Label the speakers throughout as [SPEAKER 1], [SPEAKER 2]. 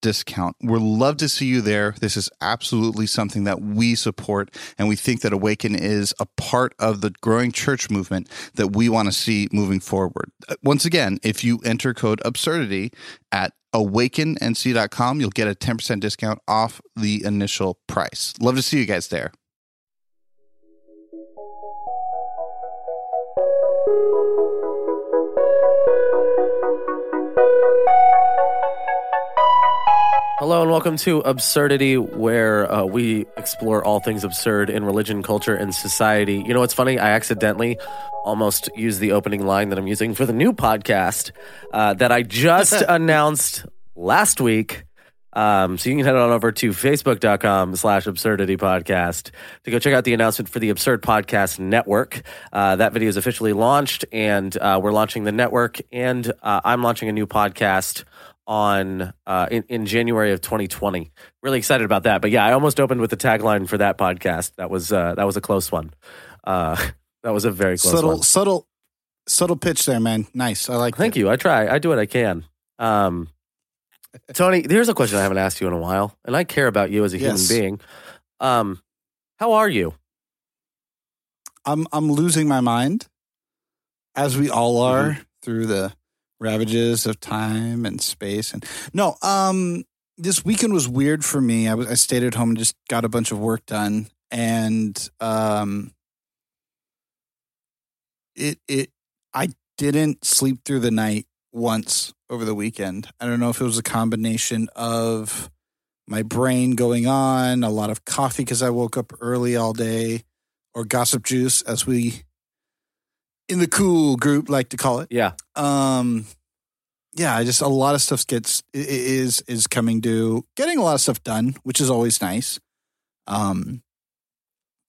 [SPEAKER 1] discount. We'd love to see you there. This is absolutely something that we support, and we think that Awaken is a part of the growing church movement that we want to see moving forward. Uh, once again, if you enter code absurdity at awakennc.com, you'll get a 10% discount off the initial price. Love to see you guys there.
[SPEAKER 2] Hello and welcome to Absurdity, where uh, we explore all things absurd in religion, culture, and society. You know what's funny? I accidentally almost used the opening line that I'm using for the new podcast uh, that I just announced last week. Um, so you can head on over to facebook.com slash absurdity podcast to go check out the announcement for the Absurd Podcast Network. Uh, that video is officially launched, and uh, we're launching the network, and uh, I'm launching a new podcast on uh, in, in January of 2020. Really excited about that. But yeah, I almost opened with the tagline for that podcast. That was uh, that was a close one. Uh, that was a very close
[SPEAKER 3] subtle,
[SPEAKER 2] one.
[SPEAKER 3] subtle, subtle pitch there, man. Nice. I like.
[SPEAKER 2] That.
[SPEAKER 3] Thank
[SPEAKER 2] you. I try. I do what I can. Um, Tony, here's a question I haven't asked you in a while, and I care about you as a
[SPEAKER 3] Yes.
[SPEAKER 2] human being. Um, how are you?
[SPEAKER 3] I'm I'm losing my mind, as we all are
[SPEAKER 2] Mm-hmm.
[SPEAKER 3] through the ravages of time and space. And no, um, this weekend was weird for me. I was I stayed at home and just got a bunch of work done, and um, it it I didn't sleep through the night once over the weekend. I don't know if it was a combination of my brain going on, a lot of coffee because I woke up early all day, or gossip juice, as we in the cool group like to call it.
[SPEAKER 2] Yeah.
[SPEAKER 3] Um, yeah, I just a lot of stuff gets is is coming due. Getting a lot of stuff done, which is always nice. Um,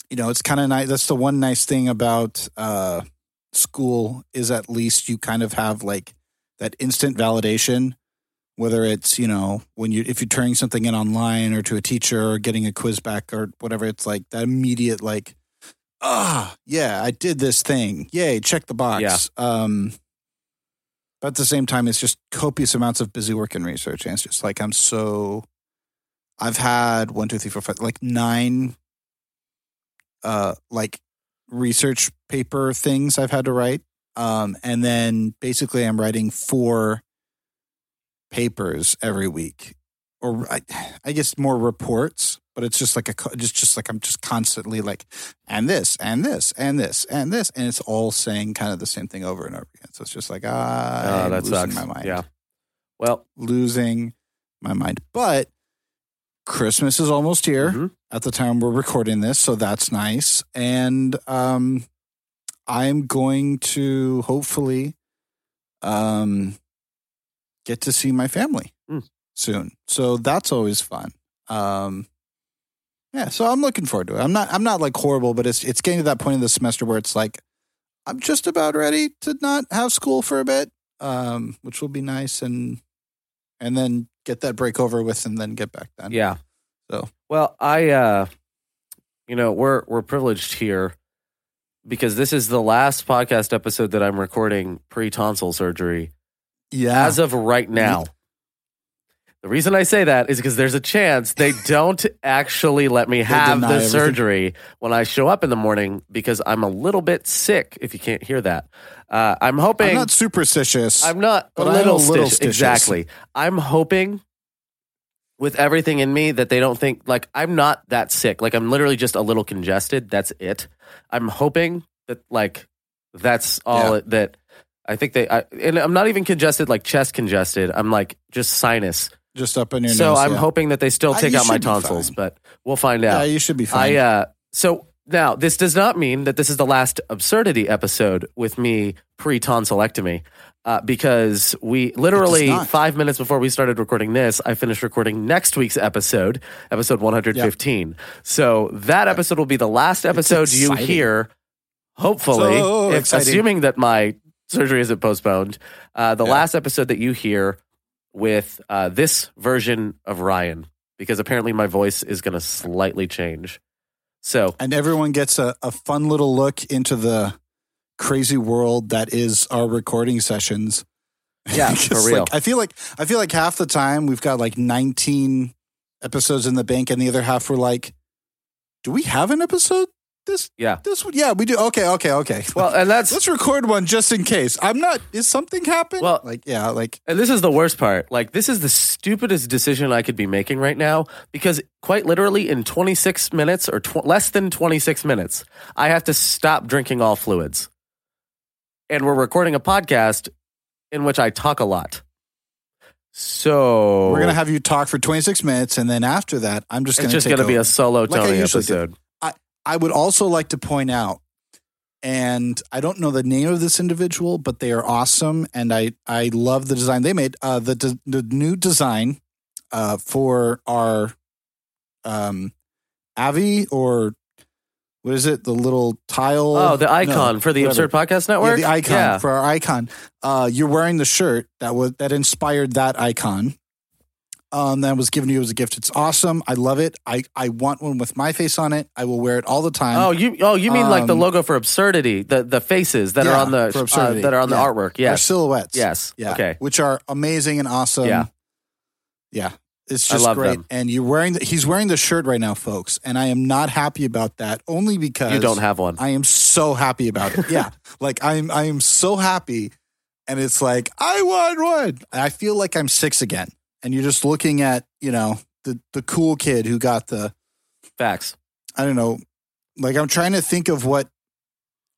[SPEAKER 3] you know, it's kind of nice. That's the one nice thing about uh school is at least you kind of have like that instant validation whether it's you know when you if you're turning something in online or to a teacher or getting a quiz back or whatever it's like that immediate like ah yeah i did this thing. Yay check the box.
[SPEAKER 2] Yeah.
[SPEAKER 3] um but at the same time it's just copious amounts of busy work and research and it's just like i'm so i've had one two three four five like nine uh like research paper things i've had to write. Um and then basically i'm writing four papers every week. Or I, I guess more reports but it's just like a just just like i'm just constantly like and this and this and this and this and it's all saying kind of the same thing over and over again so it's just like ah
[SPEAKER 2] Oh, that sucks.
[SPEAKER 3] my mind
[SPEAKER 2] Yeah. Well,
[SPEAKER 3] losing my mind but christmas is almost here
[SPEAKER 2] mhm.
[SPEAKER 3] at the time we're recording this so that's nice and um i'm going to hopefully um get to see my family
[SPEAKER 2] Mm.
[SPEAKER 3] soon so that's always fun um yeah so i'm looking forward to it i'm not i'm not like horrible but it's it's getting to that point in the semester where it's like i'm just about ready to not have school for a bit um which will be nice and and then get that break over with and then get back done
[SPEAKER 2] yeah.
[SPEAKER 3] So.
[SPEAKER 2] well, I, uh, you know, we're we're privileged here because this is the last podcast episode that I'm recording pre tonsil surgery.
[SPEAKER 3] yeah
[SPEAKER 2] As of right now, The reason I say that is because there's a chance they don't actually let me have the
[SPEAKER 3] everything.
[SPEAKER 2] surgery when I show up in the morning because I'm a little bit sick. If you can't hear that, uh, I'm hoping
[SPEAKER 3] I'm not superstitious.
[SPEAKER 2] I'm not a little,
[SPEAKER 3] a little stitious.
[SPEAKER 2] Exactly. I'm hoping with everything in me that they don't think like I'm not that sick. Like I'm literally just a little congested. That's it. I'm hoping that like that's all
[SPEAKER 3] Yeah.
[SPEAKER 2] it, that I think they I, and I'm not even congested like chest congested. I'm like just sinus.
[SPEAKER 3] Just up in your
[SPEAKER 2] So
[SPEAKER 3] nose.
[SPEAKER 2] I'm
[SPEAKER 3] yeah.
[SPEAKER 2] hoping that they still
[SPEAKER 3] Uh,
[SPEAKER 2] take
[SPEAKER 3] you
[SPEAKER 2] out my tonsils, but we'll find out.
[SPEAKER 3] Yeah, you should be fine.
[SPEAKER 2] I uh so now this does not mean that this is the last absurdity episode with me pre tonsillectomy. Uh, because we literally five minutes before we started recording this, I finished recording next week's episode, episode 115. So that episode will be the last episode you hear. Hopefully,
[SPEAKER 3] So
[SPEAKER 2] if- assuming that my surgery isn't postponed, uh, the
[SPEAKER 3] Yeah.
[SPEAKER 2] last episode that you hear with uh, this version of Ryan, because apparently my voice is going to slightly change. So
[SPEAKER 3] and everyone gets a, a fun little look into the crazy world that is our recording sessions.
[SPEAKER 2] Yeah, for real.
[SPEAKER 3] Like, I feel like I feel like half the time we've got like 19 episodes in the bank, and the other half we're like, "Do we have an episode? This,
[SPEAKER 2] Yeah.
[SPEAKER 3] this, yeah, we do. Okay, okay, okay.
[SPEAKER 2] well, and that's
[SPEAKER 3] let's record one just in case. I'm not. Is something happen?
[SPEAKER 2] Well-
[SPEAKER 3] like yeah, like
[SPEAKER 2] And this is the worst part. Like, this is the stupidest decision I could be making right now because, quite literally, in 26 minutes or tw- less than 26 minutes, I have to stop drinking all fluids. And we're recording a podcast in which I talk a lot. So
[SPEAKER 3] we're gonna have you talk for 26 minutes, and then after that, I'm just gonna
[SPEAKER 2] it's
[SPEAKER 3] just
[SPEAKER 2] going to be a solo
[SPEAKER 3] Like
[SPEAKER 2] Tony
[SPEAKER 3] usually do. I would also like to point out, and I don't know the name of this individual, but they are awesome, and I I love the design they made. Uh, the de- the new design uh, for our um, Avi or what is it? The little tile.
[SPEAKER 2] Oh, the
[SPEAKER 3] No,
[SPEAKER 2] icon for the
[SPEAKER 3] whatever.
[SPEAKER 2] Absurd Podcast
[SPEAKER 3] Yeah,
[SPEAKER 2] Network?
[SPEAKER 3] the icon
[SPEAKER 2] Yeah.
[SPEAKER 3] for our icon. Uh, you're wearing the shirt that was that inspired that icon. Um, that was given to you as a gift. It's awesome. I love it. I, I want one with my face on it. I will wear it all the time.
[SPEAKER 2] Oh, you oh you mean like the
[SPEAKER 3] Um,
[SPEAKER 2] logo for absurdity, the the faces that are on the uh, that are on the
[SPEAKER 3] Yeah.
[SPEAKER 2] artwork.
[SPEAKER 3] Or silhouettes.
[SPEAKER 2] yes.
[SPEAKER 3] Yeah.
[SPEAKER 2] Okay.
[SPEAKER 3] Which are amazing and awesome.
[SPEAKER 2] Yeah.
[SPEAKER 3] Yeah. It's
[SPEAKER 2] I
[SPEAKER 3] just
[SPEAKER 2] love
[SPEAKER 3] great.
[SPEAKER 2] them.
[SPEAKER 3] And you're wearing the, he's wearing the shirt right now, folks. And I am not happy about that only because
[SPEAKER 2] You don't have one.
[SPEAKER 3] I am so happy about it. Yeah. like I'm I am so happy. And it's like, I want one. I feel like I'm six again. And you're just looking at, you know, the the cool kid who got the
[SPEAKER 2] Facts.
[SPEAKER 3] I don't know. Like I'm trying to think of what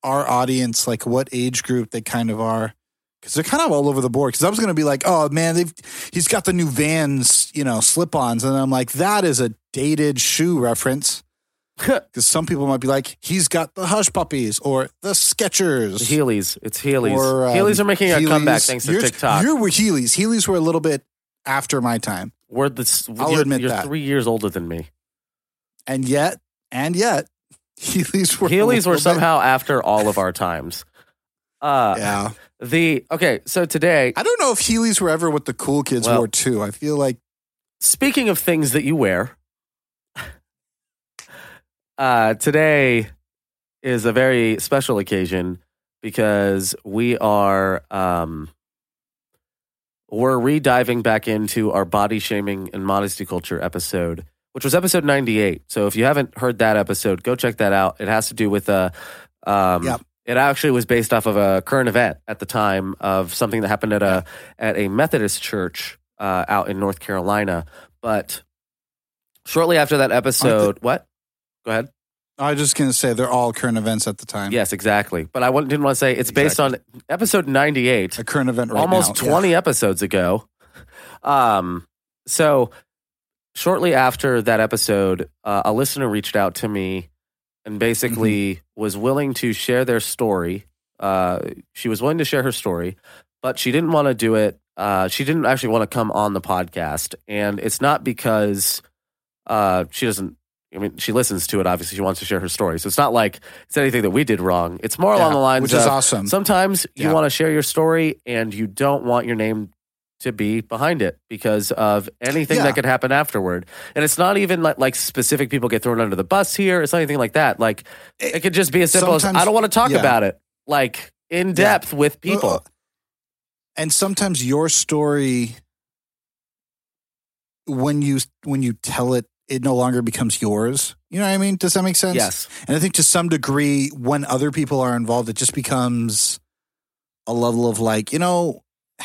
[SPEAKER 3] our audience, like what age group they kind of are, because they're kind of all over the board. Because I was going to be like, oh man, they've he's got the new Vans, you know, slip-ons, and I'm like, that is a dated shoe reference. Because some people might be like, he's got the Hush Puppies or the Skechers.
[SPEAKER 2] The Heelys. It's Heelys.
[SPEAKER 3] Or, um,
[SPEAKER 2] Heelys are making a
[SPEAKER 3] Heelys.
[SPEAKER 2] comeback thanks to
[SPEAKER 3] Yours-
[SPEAKER 2] TikTok.
[SPEAKER 3] You were Heelys. Heelys were a little bit after my time,
[SPEAKER 2] We're the, s-
[SPEAKER 3] I'll
[SPEAKER 2] you're,
[SPEAKER 3] admit
[SPEAKER 2] you're
[SPEAKER 3] that.
[SPEAKER 2] three years older than me.
[SPEAKER 3] and yet, and yet, Heelys were a
[SPEAKER 2] Heelys
[SPEAKER 3] little
[SPEAKER 2] were
[SPEAKER 3] bit-
[SPEAKER 2] somehow after all of our times. Uh,
[SPEAKER 3] Yeah,
[SPEAKER 2] The okay, so today,
[SPEAKER 3] I don't know if Heelys were ever what the cool kids
[SPEAKER 2] Well-
[SPEAKER 3] wore too. I feel like
[SPEAKER 2] speaking of things that you wear, uh, today is a very special occasion because we are um, we're rediving back into our body shaming and modesty culture episode, which was episode ninety eight. So if you haven't heard that episode, go check that out. It has to do with a. Um,
[SPEAKER 3] Yep.
[SPEAKER 2] It actually was based off of a current event at the time of something that happened at a at a Methodist church uh, out in North Carolina. But shortly after that episode, what? Go ahead.
[SPEAKER 3] I was just gonna say they're all current events at the time.
[SPEAKER 2] Yes, exactly. But I didn't want to say it's based on episode 98,
[SPEAKER 3] a current event right
[SPEAKER 2] almost
[SPEAKER 3] now.
[SPEAKER 2] 20 episodes ago. Um, so shortly after that episode, uh, a listener reached out to me and basically
[SPEAKER 3] Mm-hmm.
[SPEAKER 2] was willing to share their story. Uh, she was willing to share her story, but she didn't want to do it. Uh, she didn't actually want to come on the podcast, and it's not because uh, she doesn't. I mean, she listens to it. Obviously, she wants to share her story. So it's not like it's anything that we did wrong. It's more
[SPEAKER 3] Yeah,
[SPEAKER 2] along the lines
[SPEAKER 3] which
[SPEAKER 2] of
[SPEAKER 3] is awesome.
[SPEAKER 2] Sometimes you want to share your story and you don't want your name to be behind it because of anything
[SPEAKER 3] Yeah.
[SPEAKER 2] that could happen afterward. And it's not even like, like specific people get thrown under the bus here. It's not anything like that. Like it, could just be as simple as I don't want to talk
[SPEAKER 3] yeah.
[SPEAKER 2] about it. Like in depth with people.
[SPEAKER 3] Uh, and sometimes your story when you when you tell it, it no longer becomes yours. You know what I mean? Does that make sense?
[SPEAKER 2] Yes.
[SPEAKER 3] And I think to some degree, when other people are involved, it just becomes a level of like, you know,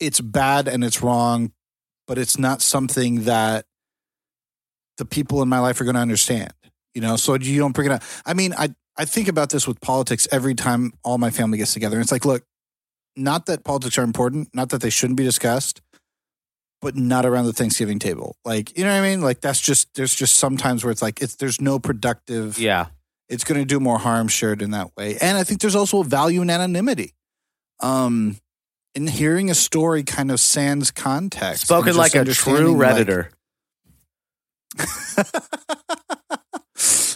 [SPEAKER 3] it's bad and it's wrong, but it's not something that the people in my life are going to understand. You know, so you don't bring it up. I mean, I I think about this with politics every time all my family gets together. It's like, look, not that politics are important, not that they shouldn't be discussed, but not around the Thanksgiving table. Like, you know what I mean? Like that's just there's just sometimes where it's like it's there's no productive
[SPEAKER 2] Yeah.
[SPEAKER 3] it's going to do more harm shared in that way. And I think there's also a value in anonymity. Um, in hearing a story kind of sans context.
[SPEAKER 2] Spoken like a true
[SPEAKER 3] like-
[SPEAKER 2] redditor.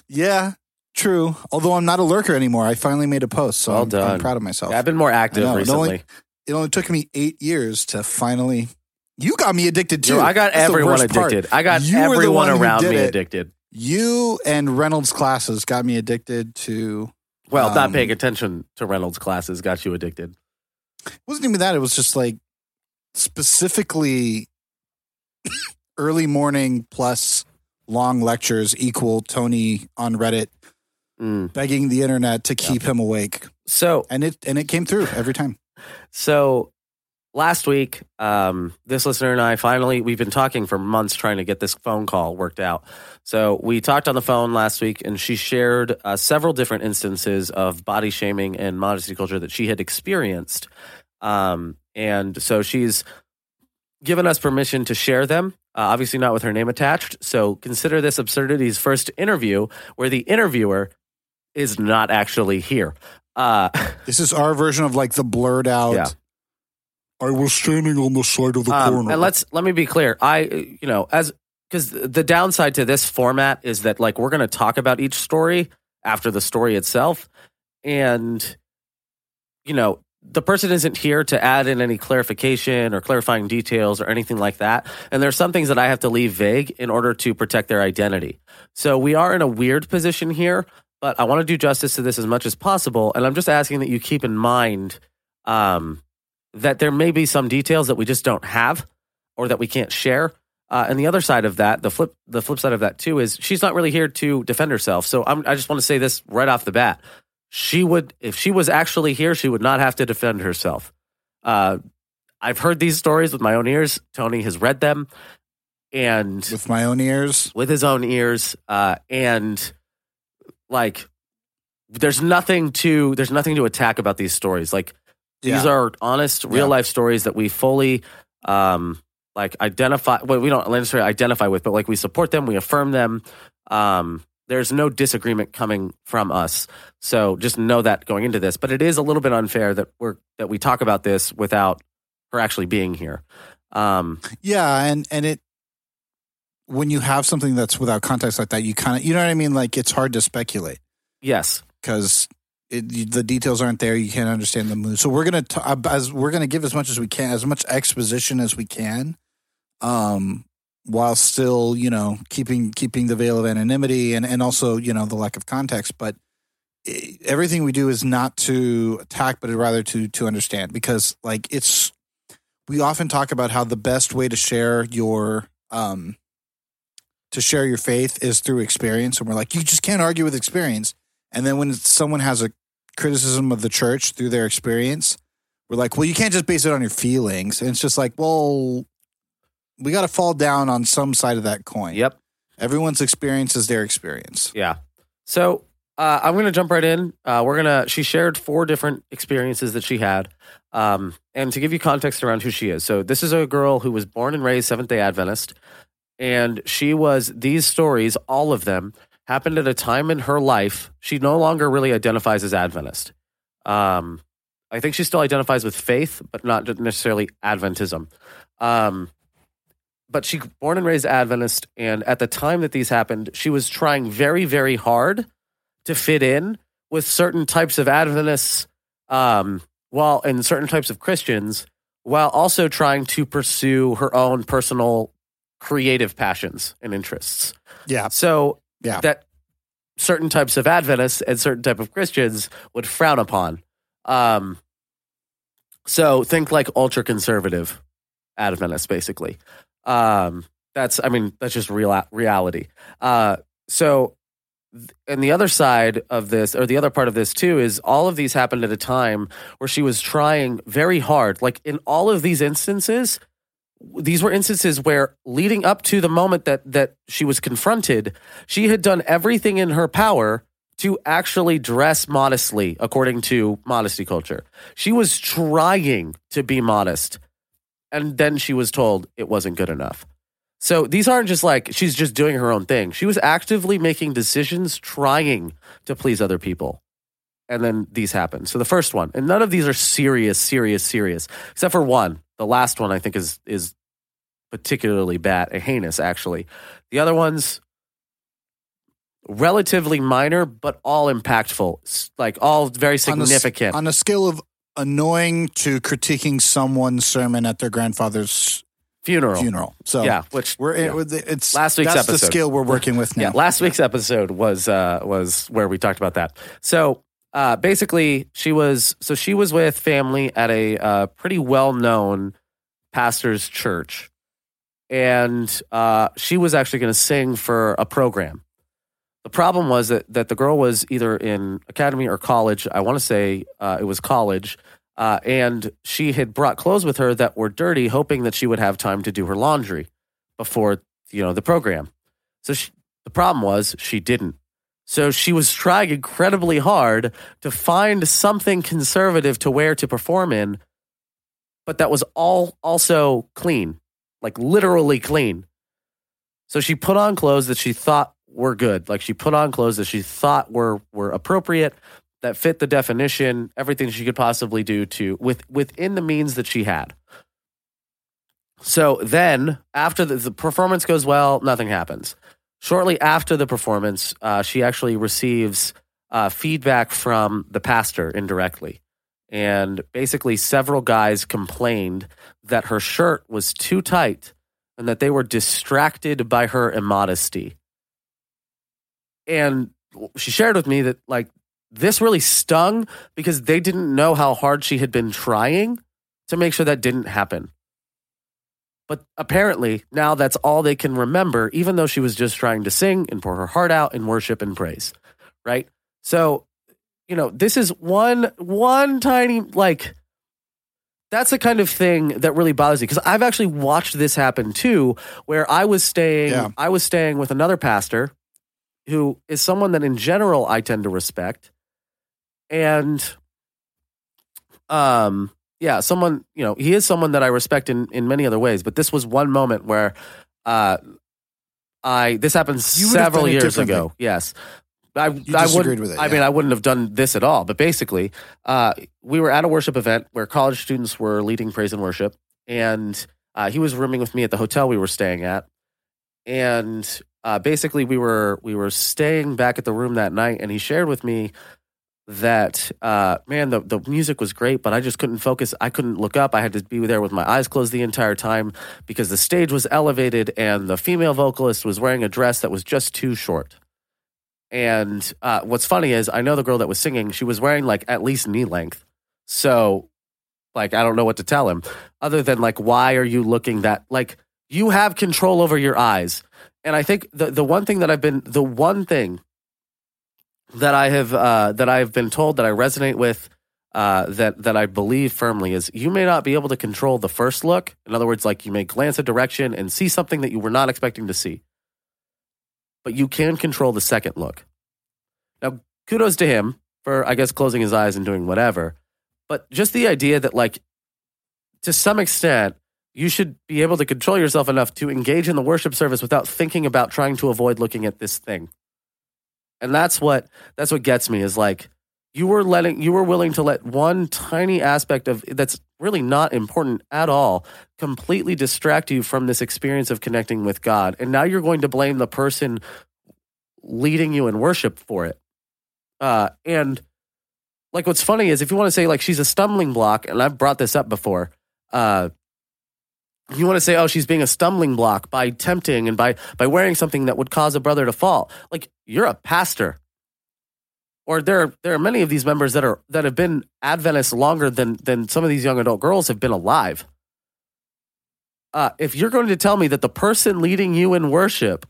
[SPEAKER 3] yeah, true. Although I'm not a lurker anymore. I finally made a post, so
[SPEAKER 2] Well
[SPEAKER 3] I'm,
[SPEAKER 2] done.
[SPEAKER 3] I'm proud of myself.
[SPEAKER 2] Yeah, I've been more active
[SPEAKER 3] know, it
[SPEAKER 2] recently.
[SPEAKER 3] only- It only took me eight years to finally. You got me addicted too.
[SPEAKER 2] Yo, I got
[SPEAKER 3] That's
[SPEAKER 2] everyone
[SPEAKER 3] worst part.
[SPEAKER 2] addicted. I got
[SPEAKER 3] You
[SPEAKER 2] everyone around me
[SPEAKER 3] it.
[SPEAKER 2] addicted.
[SPEAKER 3] You and Reynolds classes got me addicted to.
[SPEAKER 2] Well, not
[SPEAKER 3] Um,
[SPEAKER 2] paying attention to Reynolds classes got you addicted.
[SPEAKER 3] It wasn't even that. It was just like specifically early morning plus long lectures equal Tony on Reddit
[SPEAKER 2] Mm.
[SPEAKER 3] begging the internet to keep him awake,
[SPEAKER 2] So,
[SPEAKER 3] and it and it came through every time.
[SPEAKER 2] so last week, um, this listener and I finally we've been talking for months trying to get this phone call worked out. So we talked on the phone last week, and she shared uh, several different instances of body shaming and modesty culture that she had experienced. Um, and so she's given us permission to share them. Uh, obviously, not with her name attached. So consider this absurdity's first interview, where the interviewer is not actually here. Uh,
[SPEAKER 3] This is our version of like the blurred out.
[SPEAKER 2] Yeah.
[SPEAKER 3] I was standing on the side of the
[SPEAKER 2] Um,
[SPEAKER 3] corner.
[SPEAKER 2] and let's let me be clear. I, you know, as because the downside to this format is that like we're going to talk about each story after the story itself, and you know the person isn't here to add in any clarification or clarifying details or anything like that. And there's some things that I have to leave vague in order to protect their identity. So we are in a weird position here, but I want to do justice to this as much as possible. And I'm just asking that you keep in mind um, that there may be some details that we just don't have or that we can't share. Uh, and the other side of that, the flip, the flip side of that too, is she's not really here to defend herself. So I'm, I just want to say this right off the bat: she would, if she was actually here, she would not have to defend herself. Uh, I've heard these stories with my own ears. Tony has read them, and
[SPEAKER 3] with my own ears.
[SPEAKER 2] with his own ears uh, and like there's nothing to there's nothing to attack about these stories like these
[SPEAKER 3] Yeah.
[SPEAKER 2] are honest real
[SPEAKER 3] Yeah.
[SPEAKER 2] life stories that we fully um like identify well we don't necessarily identify with but like we support them we affirm them um there's no disagreement coming from us so just know that going into this but it is a little bit unfair that we're that we talk about this without her actually being here um
[SPEAKER 3] Yeah, and and it when you have something that's without context like that, you kind of you know what I mean. Like it's hard to speculate
[SPEAKER 2] yes
[SPEAKER 3] because it, the details aren't there. You can't understand the mood. So we're gonna t- uh, as we're gonna give as much as we can, as much exposition as we can, um, while still you know keeping keeping the veil of anonymity and and also you know the lack of context. But eh, everything we do is not to attack, but rather to to understand because like it's we often talk about how the best way to share your um to share your faith is through experience and we're like you just can't argue with experience and then when someone has a criticism of the church through their experience we're like well you can't just base it on your feelings and it's just like well we got to fall down on some side of that coin
[SPEAKER 2] yep
[SPEAKER 3] everyone's experience is their experience
[SPEAKER 2] Yeah. So uh, I'm going to jump right in. Uh, we're going to, she shared four different experiences that she had. Um, and to give you context around who she is. So this is a girl who was born and raised Seventh day Adventist. And she was, these stories, all of them, happened at a time in her life. She no longer really identifies as Adventist. Um, I think she still identifies with faith, but not necessarily Adventism. Um, but she born and raised Adventist, and at the time that these happened, she was trying very, very hard to fit in with certain types of Adventists, um, while and certain types of Christians, while also trying to pursue her own personal creative passions and interests.
[SPEAKER 3] yeah
[SPEAKER 2] So
[SPEAKER 3] Yeah.
[SPEAKER 2] that certain types of Adventists and certain type of Christians would frown upon. Um, so think like ultra conservative Adventists, basically. Um, that's, I mean, that's just real reality. Uh, so, and the other side of this, or the other part of this too, is all of these happened at a time where she was trying very hard. Like in all of these instances, these were instances where leading up to the moment that that she was confronted, she had done everything in her power to actually dress modestly according to modesty culture. She was trying to be modest and then she was told it wasn't good enough. So these aren't just like she's just doing her own thing. She was actively making decisions trying to please other people. And then these happen. So the first one, and none of these are serious, serious, serious, except for one. The last one I think is is particularly bad, heinous actually. The other ones relatively minor, but all impactful, like all very
[SPEAKER 3] On a
[SPEAKER 2] significant.
[SPEAKER 3] on a scale of annoying to critiquing someone's sermon at their grandfather's
[SPEAKER 2] funeral.
[SPEAKER 3] funeral. So
[SPEAKER 2] Yeah, which
[SPEAKER 3] we're
[SPEAKER 2] yeah.
[SPEAKER 3] it's
[SPEAKER 2] Last week's
[SPEAKER 3] that's the
[SPEAKER 2] episode.
[SPEAKER 3] scale we're working with now.
[SPEAKER 2] Yeah, last week's episode was uh was where we talked about that. So uh basically she was so she was with family at a uh pretty well known pastor's church. And uh she was actually gonna sing for a program. The problem was that that the girl was either in academy or college. I want to say uh, it was college, uh, and she had brought clothes with her that were dirty, hoping that she would have time to do her laundry before you know the program. So she, the problem was she didn't. So she was trying incredibly hard to find something conservative to wear to perform in, but that was all also clean, like literally clean. So she put on clothes that she thought were good. Like she put on clothes that she thought were were appropriate, that fit the definition, everything she could possibly do to with within the means that she had. So then, after the, the performance goes well, nothing happens. Shortly after the performance, uh, she actually receives uh, feedback from the pastor indirectly. And basically, several guys complained that her shirt was too tight and that they were distracted by her immodesty. And she shared with me that, like, this really stung because they didn't know how hard she had been trying to make sure that didn't happen. But apparently, now that's all they can remember, even though she was just trying to sing and pour her heart out in worship and praise. Right? So, you know, this is one one tiny like that's the kind of thing that really bothers me because I've actually watched this happen too, where I was staying
[SPEAKER 3] Yeah.
[SPEAKER 2] I was staying with another pastor who is someone that in general I tend to respect. And um yeah, someone, you know, he is someone that I respect in in many other ways, but this was one moment where uh I this happened
[SPEAKER 3] You would
[SPEAKER 2] several years ago. Yes. I, I
[SPEAKER 3] disagreed
[SPEAKER 2] wouldn't,
[SPEAKER 3] with it,
[SPEAKER 2] I mean, I wouldn't have done this at all. But basically, uh, we were at a worship event where college students were leading praise and worship, and uh, he was rooming with me at the hotel we were staying at. And uh, basically, we were we were staying back at the room that night, and he shared with me that uh, man, the the music was great, but I just couldn't focus. I couldn't look up. I had to be there with my eyes closed the entire time because the stage was elevated, and the female vocalist was wearing a dress that was just too short. And uh, what's funny is I know the girl that was singing, she was wearing like at least knee length. So, like, I don't know what to tell him other than like, why are you looking that like you have control over your eyes? And I think the the one thing that I've been the one thing that I have uh, that I've been told that I resonate with uh, that that I believe firmly is you may not be able to control the first look. In other words, like you may glance a direction and see something that you were not expecting to see, but you can control the second look. Now, kudos to him for I guess closing his eyes and doing whatever, but just the idea that like to some extent you should be able to control yourself enough to engage in the worship service without thinking about trying to avoid looking at this thing and that's what that's what gets me is like you were letting you were willing to let one tiny aspect of that's really not important at all completely distract you from this experience of connecting with God. And now you're going to blame the person leading you in worship for it. Uh and like what's funny is if you want to say like she's a stumbling block and I've brought this up before uh you want to say, oh, she's being a stumbling block by tempting and by by wearing something that would cause a brother to fall. Like you're a pastor, or there there are many of these members that are that have been Adventists longer than than some of these young adult girls have been alive. uh, if you're going to tell me that the person leading you in worship,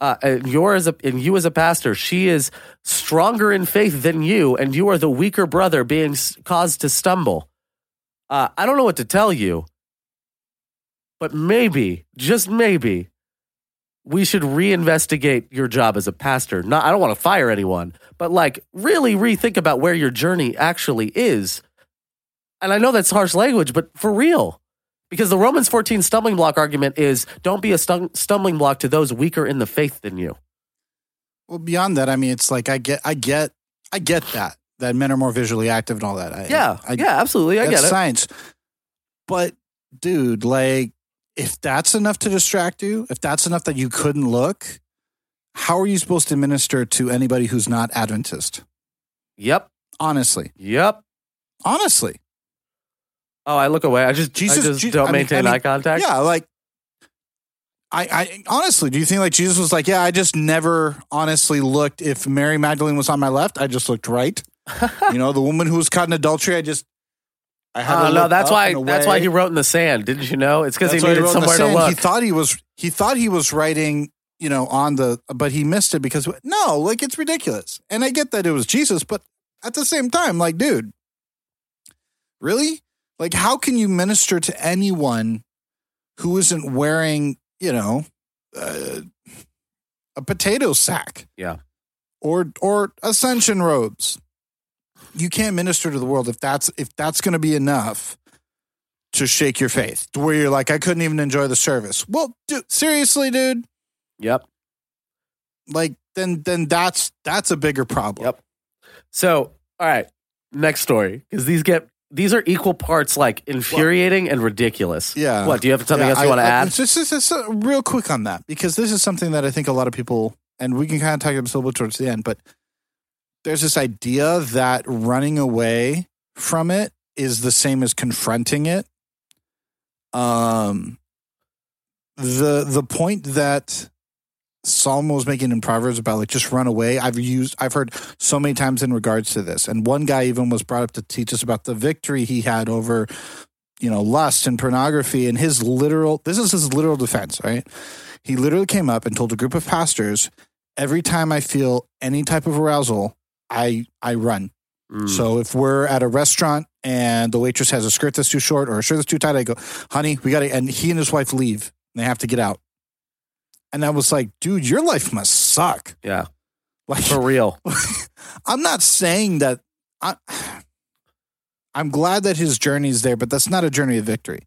[SPEAKER 2] uh, and you're as a, and you as a pastor, she is stronger in faith than you, and you are the weaker brother being caused to stumble. Uh, I don't know what to tell you, but maybe, just maybe, we should reinvestigate your job as a pastor. Not, I don't want to fire anyone, but like really rethink about where your journey actually is. And I know that's harsh language, but for real. Because the Romans 14 stumbling block argument is don't be a stum- stumbling block to those weaker in the faith than you.
[SPEAKER 3] Well, beyond that, I mean, it's like I get, I get, I get that that men are more visually active and all that. I,
[SPEAKER 2] Yeah,
[SPEAKER 3] I,
[SPEAKER 2] yeah, absolutely. I get it.
[SPEAKER 3] science. But dude, like, if that's enough to distract you, if that's enough that you couldn't look, how are you supposed to minister to anybody who's not Adventist?
[SPEAKER 2] Yep,
[SPEAKER 3] Honestly,
[SPEAKER 2] yep.
[SPEAKER 3] honestly,
[SPEAKER 2] Oh, I look away. I just,
[SPEAKER 3] Jesus-
[SPEAKER 2] I just
[SPEAKER 3] Je-
[SPEAKER 2] don't
[SPEAKER 3] I mean-
[SPEAKER 2] maintain
[SPEAKER 3] I mean,
[SPEAKER 2] eye contact.
[SPEAKER 3] yeah, like. I, I honestly, do you think like Jesus was like, yeah, I just never honestly looked. If Mary Magdalene was on my left, I just looked right. you know, the woman who was caught in adultery, I just, I had to
[SPEAKER 2] Oh no, that's why. That's why he wrote in the sand. Didn't you know? It's because he needed
[SPEAKER 3] the
[SPEAKER 2] somewhere to
[SPEAKER 3] sand. He thought he was he thought he was writing, you know, on the but he missed it because no, like it's ridiculous. And I get that it was Jesus, but at the same time, like, dude, really? Like, how can you minister to anyone who isn't wearing, you know, uh, a potato sack?
[SPEAKER 2] Yeah.
[SPEAKER 3] Or or ascension robes. You can't minister to the world if that's if that's going to be enough to shake your faith to where you're like, I couldn't even enjoy the service. Well, dude, seriously, dude,
[SPEAKER 2] Yep.
[SPEAKER 3] like then then that's that's a bigger problem.
[SPEAKER 2] Yep. So, all right, next story because these get these are equal parts like infuriating and ridiculous.
[SPEAKER 3] Yeah.
[SPEAKER 2] What do you have something
[SPEAKER 3] Yeah,
[SPEAKER 2] else you want to add?
[SPEAKER 3] Just, just, just, uh, real quick on that because this is something that I think a lot of people, and we can kind of talk about this a little bit towards the end, but there's this idea that running away from it is the same as confronting it. Um, the the point that Solomon was making in Proverbs about like just run away. I've used, I've heard so many times in regards to this, and one guy even was brought up to teach us about the victory he had over you know, lust and pornography and his literal this is his literal defense, right? He literally came up and told a group of pastors, every time I feel any type of arousal, I I run.
[SPEAKER 2] Mm.
[SPEAKER 3] So if we're at a restaurant and the waitress has a skirt that's too short or a shirt that's too tight, I go, honey, we gotta and he and his wife leave. And they have to get out. And I was like, dude, your life must suck.
[SPEAKER 2] yeah,
[SPEAKER 3] Like
[SPEAKER 2] for real.
[SPEAKER 3] I'm not saying that I, I'm glad that his journey is there, but that's not a journey of victory.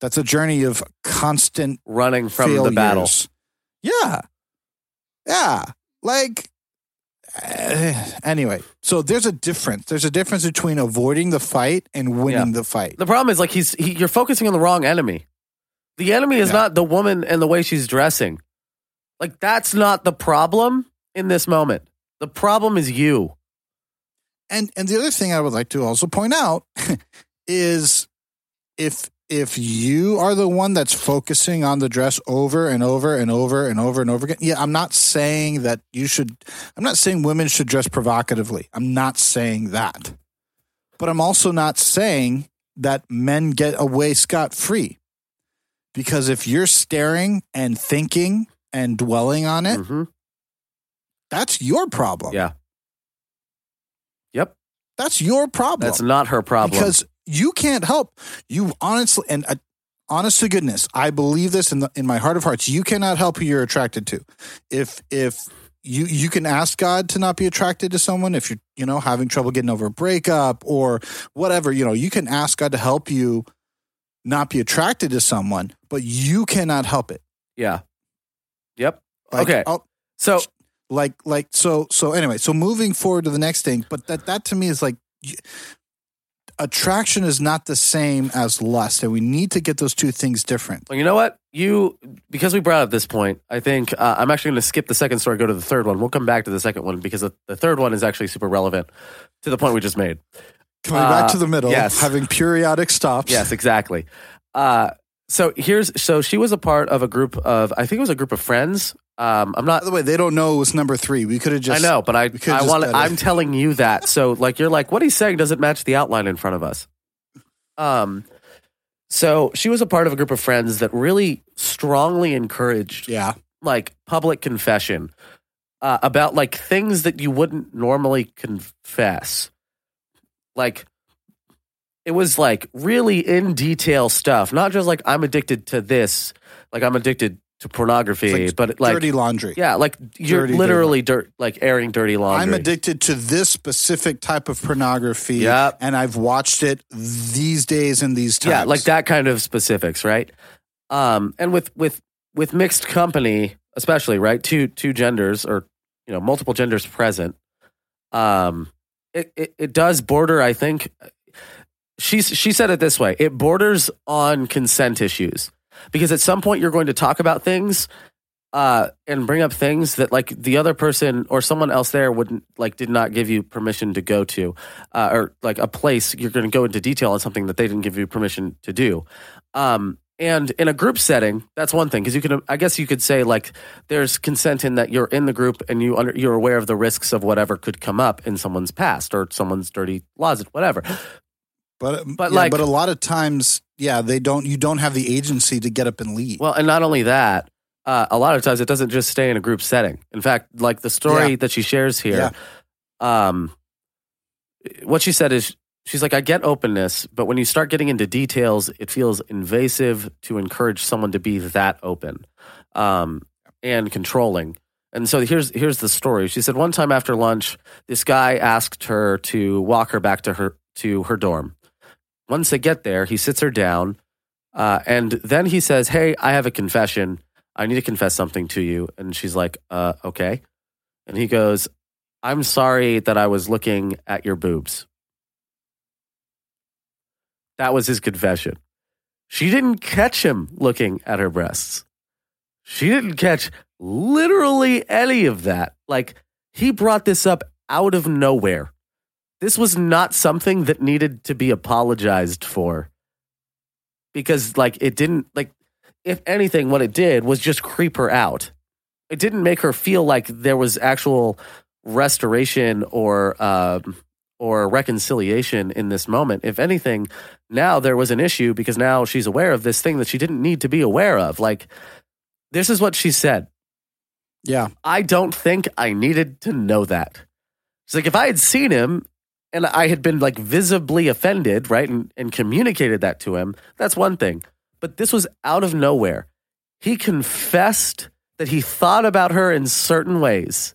[SPEAKER 3] That's a journey of constant
[SPEAKER 2] Running from
[SPEAKER 3] failures.
[SPEAKER 2] the battle.
[SPEAKER 3] Yeah. Yeah. Like eh, anyway, so there's a difference. There's a difference between avoiding the fight and winning the fight.
[SPEAKER 2] The problem is like he's he, you're focusing on the wrong enemy. The enemy is
[SPEAKER 3] Yeah.
[SPEAKER 2] not the woman and the way she's dressing. Like that's not the problem in this moment. The problem is you.
[SPEAKER 3] And and the other thing I would like to also point out is if if you are the one that's focusing on the dress over and over and over and over and over again, yeah, I'm not saying that you should I'm not saying women should dress provocatively. I'm not saying that. But I'm also not saying that men get away scot free. Because if you're staring and thinking and dwelling on it,
[SPEAKER 2] Mhm.
[SPEAKER 3] that's your problem.
[SPEAKER 2] Yeah. Yep.
[SPEAKER 3] That's your problem.
[SPEAKER 2] That's not her problem.
[SPEAKER 3] because you can't help you honestly and uh, honest to goodness i believe this in the, in my heart of hearts you cannot help who you're attracted to if if you you can ask god to not be attracted to someone if you're you know having trouble getting over a breakup or whatever you know you can ask god to help you not be attracted to someone but you cannot help it
[SPEAKER 2] yeah. Yep.
[SPEAKER 3] Like,
[SPEAKER 2] Okay.
[SPEAKER 3] I'll-
[SPEAKER 2] So
[SPEAKER 3] like like so so anyway so moving forward to the next thing but that that to me is like attraction is not the same as lust and we need to get those two things different
[SPEAKER 2] Well, you know what? You because we brought up this point, I think uh, I'm actually going to skip the second story, go to the third one. We'll come back to the second one because the, the third one is actually super relevant to the point we just made.
[SPEAKER 3] coming back
[SPEAKER 2] Uh,
[SPEAKER 3] to the middle
[SPEAKER 2] yes.
[SPEAKER 3] having periodic stops
[SPEAKER 2] Yes, exactly. Uh, so here's so she was a part of a group of I think it was a group of friends. Um, I'm not.
[SPEAKER 3] by the way they don't know it was number three we could have just
[SPEAKER 2] I know, but I I want. I'm telling you that. So like you're like what he's saying doesn't match the outline in front of us. Um. So she was a part of a group of friends that really strongly encouraged
[SPEAKER 3] Yeah.
[SPEAKER 2] like public confession uh, about like things that you wouldn't normally confess. Like it was like really in detail stuff, not just like I'm addicted to this, like I'm addicted to pornography,
[SPEAKER 3] like
[SPEAKER 2] but like
[SPEAKER 3] dirty laundry.
[SPEAKER 2] yeah, like you're
[SPEAKER 3] Dirty, dirty
[SPEAKER 2] literally dirt, like airing dirty laundry.
[SPEAKER 3] I'm addicted to this specific type of pornography,
[SPEAKER 2] Yep.
[SPEAKER 3] and I've watched it these days and these times.
[SPEAKER 2] Yeah, like that kind of specifics, right? Um, and with with with mixed company, especially right, two two genders or you know multiple genders present, um, it it, it does border. I think she she said it this way: it borders on consent issues because at some point you're going to talk about things. Uh, and bring up things that like the other person or someone else there wouldn't like did not give you permission to go to, uh, or like a place you're going to go into detail on something that they didn't give you permission to do. Um, and in a group setting, that's one thing because you can, I guess, you could say like there's consent in that you're in the group and you under, you're aware of the risks of whatever could come up in someone's past or someone's dirty closet, whatever.
[SPEAKER 3] But
[SPEAKER 2] but
[SPEAKER 3] but
[SPEAKER 2] like-
[SPEAKER 3] but a lot of times, yeah, they don't. You don't have the agency to get up and leave.
[SPEAKER 2] Well, and not only that, uh, a lot of times it doesn't just stay in a group setting. In fact, like the story
[SPEAKER 3] Yeah.
[SPEAKER 2] that she shares here, um, what she said is she's like, I get openness, but when you start getting into details, it feels invasive to encourage someone to be that open um, and controlling. And so here's here's the story. She said one time after lunch, this guy asked her to walk her back to her to her dorm. Once they get there, he sits her down, uh, and then he says, "Hey, I have a confession. I need to confess something to you." And she's like, uh, "Okay." And he goes, "I'm sorry that I was looking at your boobs." That was his confession. She didn't catch him looking at her breasts. She didn't catch literally any of that. Like, he brought this up out of nowhere. This was not something that needed to be apologized for. Because, like, it didn't, like, if anything, what it did was just creep her out. It didn't make her feel like there was actual restoration or, um, or reconciliation in this moment. If anything, now there was an issue because now she's aware of this thing that she didn't need to be aware of. Like, this is what she said.
[SPEAKER 3] yeah,
[SPEAKER 2] I don't think I needed to know that. It's like if I had seen him and I had been like visibly offended, right, and, and communicated that to him, that's one thing. But this was out of nowhere. He confessed that he thought about her in certain ways,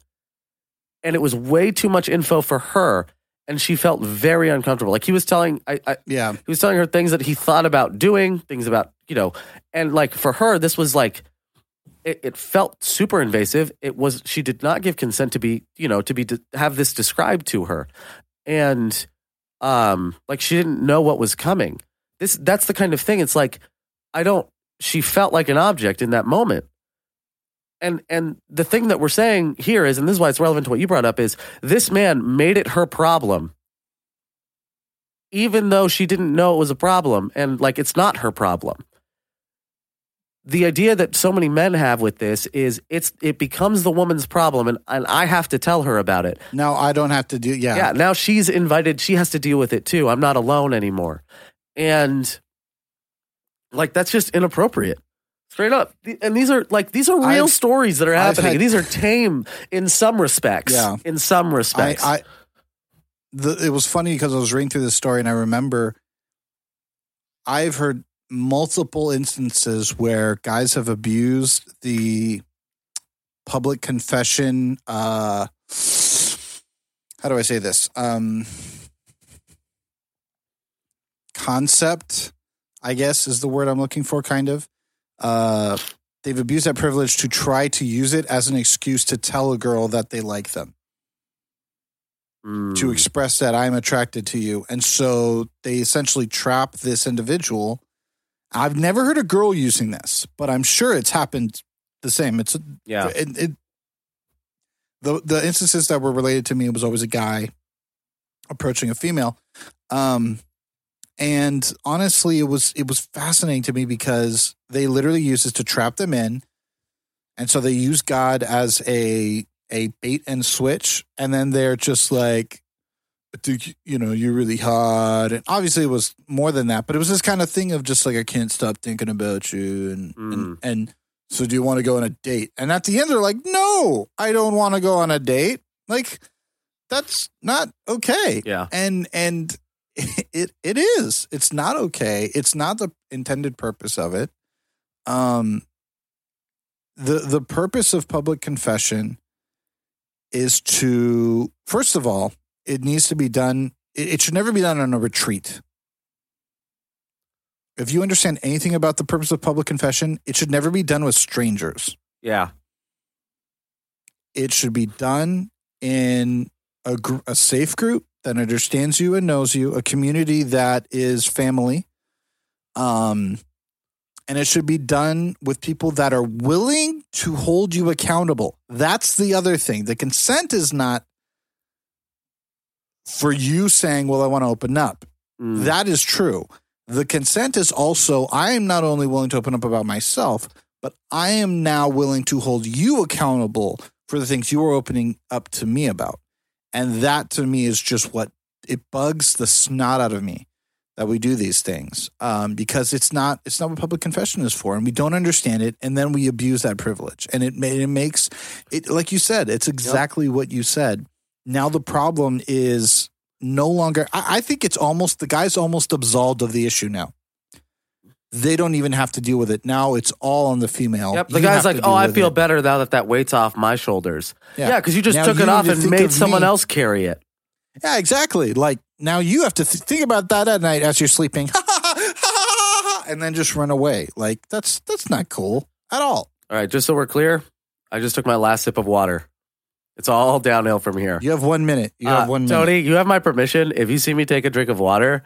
[SPEAKER 2] and it was way too much info for her, and she felt very uncomfortable. Like he was telling, I, I
[SPEAKER 3] yeah.
[SPEAKER 2] he was telling her things that he thought about doing, things about, you know, and like for her, this was like, it, it felt super invasive. It was, she did not give consent to be, you know, to be, to have this described to her. And, um, like she didn't know what was coming. This, that's the kind of thing. It's like, I don't, she felt like an object in that moment. And, and the thing that we're saying here is, and this is why it's relevant to what you brought up, is this man made it her problem even though she didn't know it was a problem and like it's not her problem the idea that so many men have with this is it's it becomes the woman's problem and, and i have to tell her about it.
[SPEAKER 3] Now I don't have to do. Yeah,
[SPEAKER 2] yeah now she's invited she has to deal with it too. I'm not alone anymore. And like that's just inappropriate. Straight up. And these are like these are real
[SPEAKER 3] I've-
[SPEAKER 2] stories that are happening.
[SPEAKER 3] had-
[SPEAKER 2] these are tame in some respects.
[SPEAKER 3] Yeah.
[SPEAKER 2] in some
[SPEAKER 3] I,
[SPEAKER 2] respects.
[SPEAKER 3] I the, it was funny because I was reading through this story and I remember I've heard multiple instances where guys have abused the public confession uh how do I say this? Um concept, I guess is the word I'm looking for kind of. Uh they've abused that privilege to try to use it as an excuse to tell a girl that they like them
[SPEAKER 2] Mm.
[SPEAKER 3] to express that I'm attracted to you. And so they essentially trap this individual. I've never heard a girl using this, but I'm sure it's happened the same. It's
[SPEAKER 2] yeah
[SPEAKER 3] it, it, the the instances that were related to me was always a guy approaching a female. Um and honestly it was it was fascinating to me because they literally use this to trap them in. And so they use God as a a bait and switch and then they're just like Think you know you're really hot, and obviously it was more than that. But it was this kind of thing of just like I can't stop thinking about you, and
[SPEAKER 2] Mm.
[SPEAKER 3] and, and so do you want to go on a date? And at the end they're like, no, I don't want to go on a date. Like that's not okay.
[SPEAKER 2] Yeah.
[SPEAKER 3] and and it it is. It's not okay. It's not the intended purpose of it. Um, the the purpose of public confession is to first of all, it needs to be done. It, it should never be done on a retreat. If you understand anything about the purpose of public confession, it should never be done with strangers.
[SPEAKER 2] Yeah.
[SPEAKER 3] It should be done in a, gr- a safe group that understands you and knows you, a community that is family. Um, and it should be done with people that are willing to hold you accountable. That's the other thing. The consent is not for you saying, Well, I want to open up.
[SPEAKER 2] Mm.
[SPEAKER 3] That is true. The consent is also, I am not only willing to open up about myself, but I am now willing to hold you accountable for the things you are opening up to me about. And that to me is just what it bugs the snot out of me that we do these things um, because it's not it's not what public confession is for, and we don't understand it, and then we abuse that privilege, and it it makes it like you said, it's exactly what you said. Now the problem is no longer. I, I think it's almost the guy's almost absolved of the issue now. They don't even have to deal with it now. It's all on the female.
[SPEAKER 2] Yep. The
[SPEAKER 3] You
[SPEAKER 2] guy's like, "Oh, I feel
[SPEAKER 3] it."
[SPEAKER 2] better now that that weight's off my shoulders." Yeah, because you just
[SPEAKER 3] Now
[SPEAKER 2] took
[SPEAKER 3] you
[SPEAKER 2] it off
[SPEAKER 3] to
[SPEAKER 2] and made
[SPEAKER 3] of
[SPEAKER 2] someone
[SPEAKER 3] me.
[SPEAKER 2] else carry it.
[SPEAKER 3] Yeah, exactly. Like now you have to th- think about that at night as you're sleeping, and then just run away. Like that's that's not cool at all.
[SPEAKER 2] All right, just so we're clear, I just took my last sip of water. It's all downhill from here.
[SPEAKER 3] You have one minute. You
[SPEAKER 2] Uh,
[SPEAKER 3] have one minute.
[SPEAKER 2] Tony, you have my permission. If you see me take a drink of water,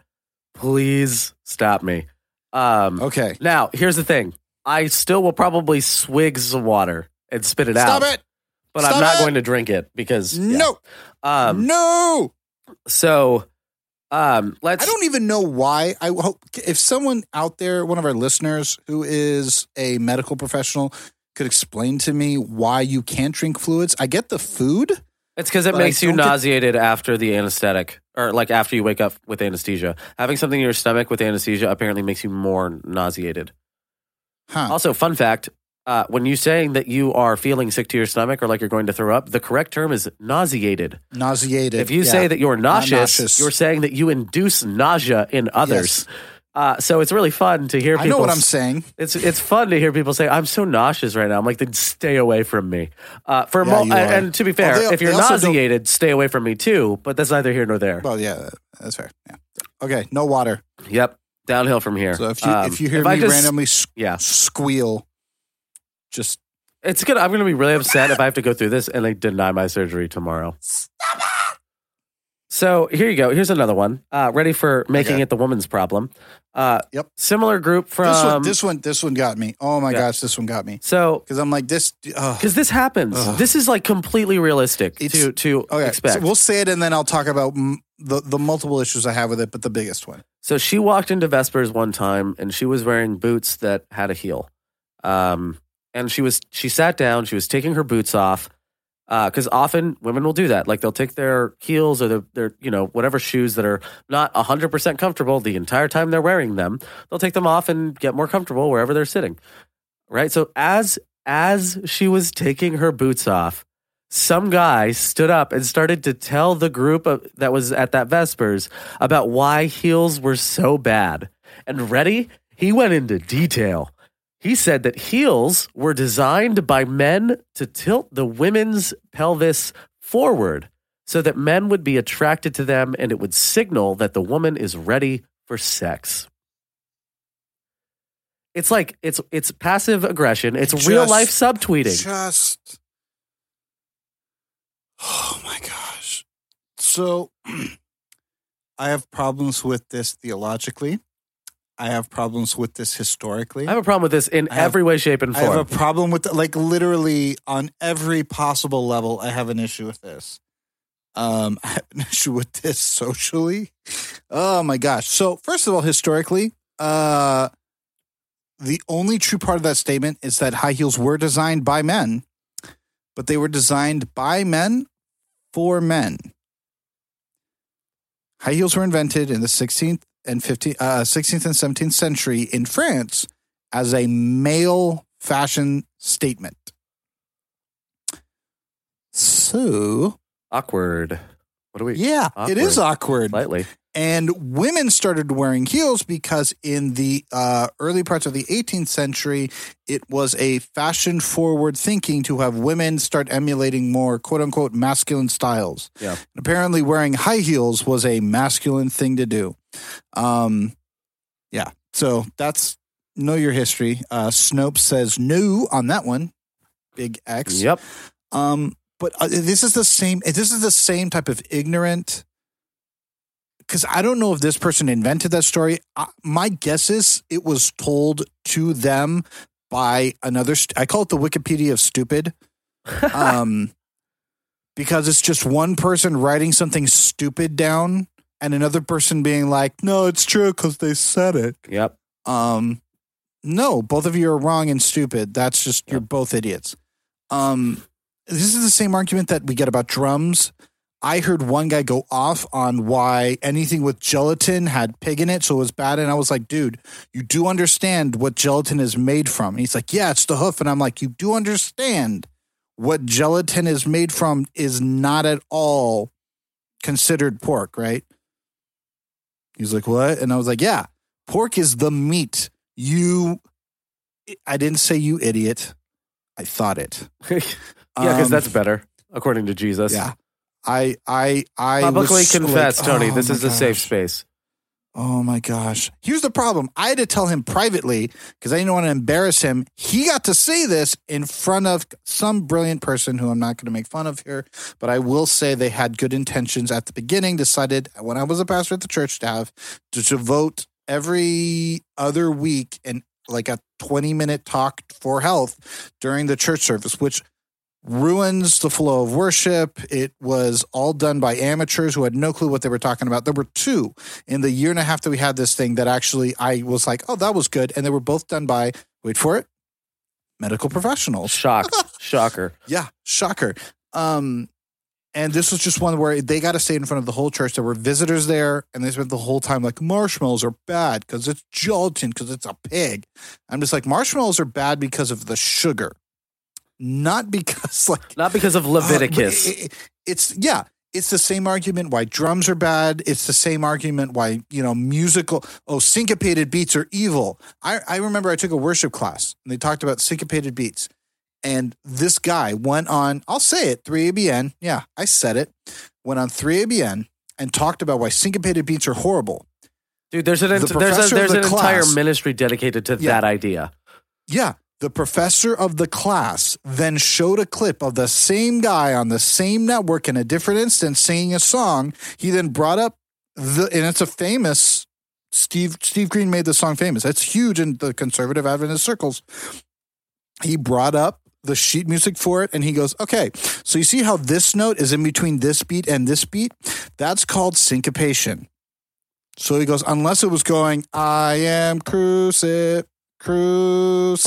[SPEAKER 2] please stop me. Um,
[SPEAKER 3] Okay.
[SPEAKER 2] Now, here's the thing. I still will probably swig some water and spit it
[SPEAKER 3] Stop
[SPEAKER 2] out.
[SPEAKER 3] Stop it.
[SPEAKER 2] But
[SPEAKER 3] Stop
[SPEAKER 2] I'm not
[SPEAKER 3] it.
[SPEAKER 2] going to drink it because yeah.
[SPEAKER 3] No.
[SPEAKER 2] Um,
[SPEAKER 3] no.
[SPEAKER 2] so um, let's
[SPEAKER 3] I don't even know why. I hope if someone out there, one of our listeners who is a medical professional, could explain to me why you can't drink fluids. I get the food.
[SPEAKER 2] It's because it makes you
[SPEAKER 3] don't get-
[SPEAKER 2] nauseated after the anesthetic, or like after you wake up with anesthesia. Having something in your stomach with anesthesia apparently makes you more nauseated.
[SPEAKER 3] Huh.
[SPEAKER 2] Also, fun fact: uh, when you're saying that you are feeling sick to your stomach or like you're going to throw up, the correct term is nauseated.
[SPEAKER 3] Nauseated.
[SPEAKER 2] If you
[SPEAKER 3] Yeah.
[SPEAKER 2] say that you're nauseous,
[SPEAKER 3] nauseous.
[SPEAKER 2] you're saying that you induce nausea in others. Uh, so it's really fun to hear.
[SPEAKER 3] I
[SPEAKER 2] People
[SPEAKER 3] know what I'm saying.
[SPEAKER 2] It's it's fun to hear people say, "I'm so nauseous right now." I'm like, then stay away from me. Uh, for
[SPEAKER 3] Yeah,
[SPEAKER 2] mo- and, to be fair,
[SPEAKER 3] Well, they-
[SPEAKER 2] if you're
[SPEAKER 3] also don't-
[SPEAKER 2] nauseated, stay away from me too. But that's neither here nor there.
[SPEAKER 3] Well, yeah, that's fair. Yeah. Okay. No water.
[SPEAKER 2] Yep, downhill from here.
[SPEAKER 3] So if you
[SPEAKER 2] Um,
[SPEAKER 3] if you hear
[SPEAKER 2] I
[SPEAKER 3] me
[SPEAKER 2] just-
[SPEAKER 3] randomly
[SPEAKER 2] yeah,
[SPEAKER 3] squeal, just
[SPEAKER 2] it's good. I'm going to be really upset if I have to go through this and they deny my surgery tomorrow. So here you go. Here's another one. Uh, ready for making
[SPEAKER 3] Okay.
[SPEAKER 2] it the woman's problem? Uh,
[SPEAKER 3] Yep.
[SPEAKER 2] Similar group from
[SPEAKER 3] this one. This one. This one got me. Oh my
[SPEAKER 2] yeah.
[SPEAKER 3] gosh, this one got me.
[SPEAKER 2] so
[SPEAKER 3] Because I'm like this.
[SPEAKER 2] Because this happens.
[SPEAKER 3] Ugh.
[SPEAKER 2] This is like completely realistic
[SPEAKER 3] It's-
[SPEAKER 2] to to
[SPEAKER 3] okay,
[SPEAKER 2] expect.
[SPEAKER 3] so we'll say it, and then I'll talk about mm, the the multiple issues I have with it, but the biggest one.
[SPEAKER 2] So she walked into Vespers one time and she was wearing boots that had a heel. Um, and she was she sat down, she was taking her boots off. Uh, because often women will do that. Like they'll take their heels or their, their you know, whatever shoes that are not 100% comfortable the entire time they're wearing them. They'll take them off and get more comfortable wherever they're sitting. Right? So as as she was taking her boots off, some guy stood up and started to tell the group of, that was at that Vespers about why heels were so bad. And ready? He went into detail. He said that heels were designed by men to tilt the women's pelvis forward so that men would be attracted to them and it would signal that the woman is ready for sex. It's like it's it's passive aggression. It's
[SPEAKER 3] Just-
[SPEAKER 2] real life subtweeting.
[SPEAKER 3] Just. Oh my gosh. So I have problems with this theologically. I have problems with this historically.
[SPEAKER 2] I have a problem with this in
[SPEAKER 3] have-
[SPEAKER 2] every way, shape, and form.
[SPEAKER 3] I have a problem with like literally on every possible level. I have an issue with this. Um, I have an issue with this socially. Oh my gosh! So first of all, historically, uh, the only true part of that statement is that high heels were designed by men, but they were designed by men for men. High heels were invented in the 16th and 15th, uh, 16th and 17th century in France as a male fashion statement. So,
[SPEAKER 2] Awkward. What do we?
[SPEAKER 3] yeah, it is awkward.
[SPEAKER 2] Slightly.
[SPEAKER 3] And women started wearing heels because in the uh, early parts of the 18th century, it was a fashion forward thinking to have women start emulating more quote unquote masculine styles.
[SPEAKER 2] Yeah.
[SPEAKER 3] Apparently, wearing high heels was a masculine thing to do. Um, yeah. So that's know your history. Uh, Snopes says no on that one. Big X.
[SPEAKER 2] Yep.
[SPEAKER 3] Um, but uh, this is the same. This is the same type of ignorant. Because I don't know if this person invented that story. Uh, my guess is it was told to them by another. St- I call it the Wikipedia of stupid. Um, because it's just one person writing something stupid down and another person being like, "No, it's true because they said it."
[SPEAKER 2] Yep.
[SPEAKER 3] Um, no, both of you are wrong and stupid. That's just you're both idiots. Um, this is the same argument that we get about drums. I heard one guy go off on why anything with gelatin had pig in it, so it was bad. And I was like, dude, you do understand what gelatin is made from. And he's like, yeah, it's the hoof. And I'm like, you do understand what gelatin is made from is not at all considered pork, right? He's like, what? And I was like, yeah, pork is the meat. You, I didn't say you idiot. I thought it.
[SPEAKER 2] yeah, because
[SPEAKER 3] Um,
[SPEAKER 2] that's better, according to Jesus.
[SPEAKER 3] Yeah. I, I, I
[SPEAKER 2] Publicly
[SPEAKER 3] was like,
[SPEAKER 2] confess, Tony.
[SPEAKER 3] oh
[SPEAKER 2] this is a safe space.
[SPEAKER 3] Oh my gosh. Here's the problem. I had to tell him privately because I didn't want to embarrass him. He got to say this in front of some brilliant person who I'm not going to make fun of here, but I will say they had good intentions at the beginning, decided when I was a pastor at the church to have to devote every other week and like a 20 minute talk for health during the church service, which ruins the flow of worship. It was all done by amateurs who had no clue what they were talking about. There were two in the year and a half that we had this thing that actually I was like, oh, that was good. And they were both done by, wait for it, medical professionals.
[SPEAKER 2] Shock. Shocker.
[SPEAKER 3] Yeah, shocker. Um, and this was just one where they got to stay in front of the whole church. There were visitors there, and they spent the whole time like marshmallows are bad because it's gelatin because it's a pig. I'm just like marshmallows are bad because of the sugar, not because like
[SPEAKER 2] Not because of
[SPEAKER 3] uh,
[SPEAKER 2] Leviticus.
[SPEAKER 3] it- it- it's yeah, it's the same argument why drums are bad. It's the same argument why you know musical oh syncopated beats are evil. I I remember I took a worship class and they talked about syncopated beats, and this guy went on. I'll say it 3ABN. Yeah, I said it. Went on 3ABN and talked about why syncopated beats are horrible.
[SPEAKER 2] Dude, there's an
[SPEAKER 3] the
[SPEAKER 2] ent- there's a, there's
[SPEAKER 3] the
[SPEAKER 2] an entire ministry dedicated to
[SPEAKER 3] Yeah.
[SPEAKER 2] that idea.
[SPEAKER 3] Yeah. The professor of the class then showed a clip of the same guy on the same network in a different instance singing a song. He then brought up the, and it's a famous Steve Steve Green made the song famous. It's huge in the conservative Adventist circles. He brought up the sheet music for it and he goes, Okay, so you see how this note is in between this beat and this beat? That's called syncopation. So he goes, Unless it was going, I am crucified crucified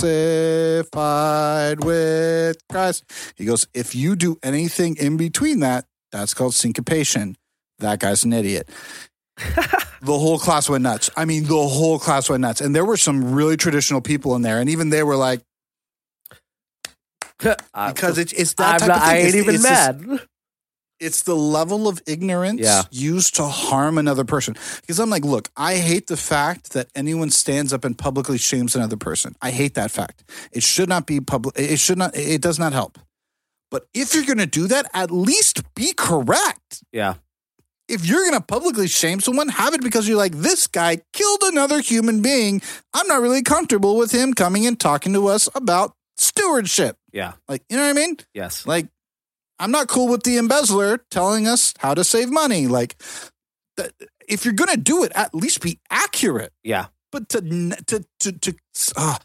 [SPEAKER 3] with Christ. He goes, if you do anything in between that, that's called syncopation. That guy's an idiot. the whole class went nuts. I mean, the whole class went nuts. And there were some really traditional people in there. And even they were like, because it's, it's that
[SPEAKER 2] I'm
[SPEAKER 3] type
[SPEAKER 2] not,
[SPEAKER 3] of thing.
[SPEAKER 2] I ain't
[SPEAKER 3] It's-
[SPEAKER 2] even
[SPEAKER 3] it's this-
[SPEAKER 2] mad.
[SPEAKER 3] it's the level of ignorance
[SPEAKER 2] Yeah.
[SPEAKER 3] used to harm another person. Because I'm like, look, I hate the fact that anyone stands up and publicly shames another person. I hate that fact. It should not be public. It should not. It does not help. But if you're going to do that, at least be correct.
[SPEAKER 2] yeah.
[SPEAKER 3] If you're going to publicly shame someone, have it because you're like, this guy killed another human being. I'm not really comfortable with him coming and talking to us about stewardship.
[SPEAKER 2] Yeah.
[SPEAKER 3] Like, you know what I mean?
[SPEAKER 2] Yes.
[SPEAKER 3] Like, I'm not cool with the embezzler telling us how to save money. Like, if you're gonna do it, at least be accurate.
[SPEAKER 2] Yeah.
[SPEAKER 3] But to to to to, uh,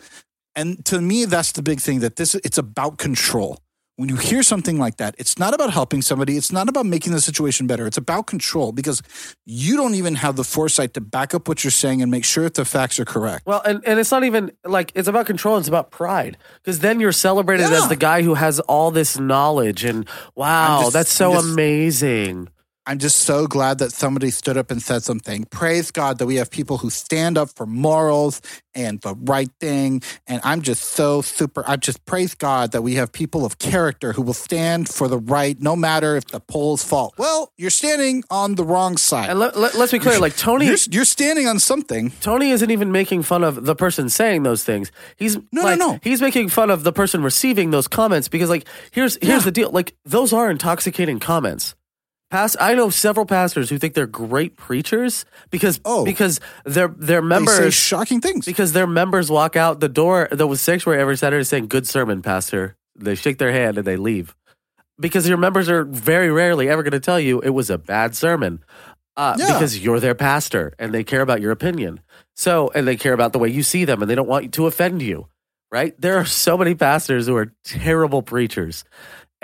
[SPEAKER 3] and to me, that's the big thing. That this it's about control. When you hear something like that, it's not about helping somebody. It's not about making the situation better. It's about control because you don't even have the foresight to back up what you're saying and make sure that the facts are correct.
[SPEAKER 2] Well, and, and it's not even like it's about control, it's about pride. Because then you're celebrated
[SPEAKER 3] Yeah.
[SPEAKER 2] as the guy who has all this knowledge and wow,
[SPEAKER 3] just-
[SPEAKER 2] that's so
[SPEAKER 3] just-
[SPEAKER 2] amazing.
[SPEAKER 3] I'm just so glad that somebody stood up and said something. Praise God that we have people who stand up for morals and the right thing. And I'm just so super. I just praise God that we have people of character who will stand for the right, no matter if the polls fall. Well, you're standing on the wrong side.
[SPEAKER 2] And let, let, us be clear, like Tony,
[SPEAKER 3] you're, you're standing on something.
[SPEAKER 2] Tony isn't even making fun of the person saying those things. He's
[SPEAKER 3] No, no, no.
[SPEAKER 2] He's making fun of the person receiving those comments because, like, here's here's
[SPEAKER 3] Yeah.
[SPEAKER 2] the deal. Like, those are intoxicating comments. Past, I know several pastors who think they're great preachers because
[SPEAKER 3] Oh.
[SPEAKER 2] because their their
[SPEAKER 3] They say
[SPEAKER 2] members
[SPEAKER 3] shocking things.
[SPEAKER 2] because their members walk out the door the sanctuary every Saturday saying "Good sermon, pastor." They shake their hand and they leave because your members are very rarely ever going to tell you it was a bad sermon uh,
[SPEAKER 3] Yeah.
[SPEAKER 2] because you're their pastor and they care about your opinion. So and they care about the way you see them and they don't want to offend you. Right? There are so many pastors who are terrible preachers,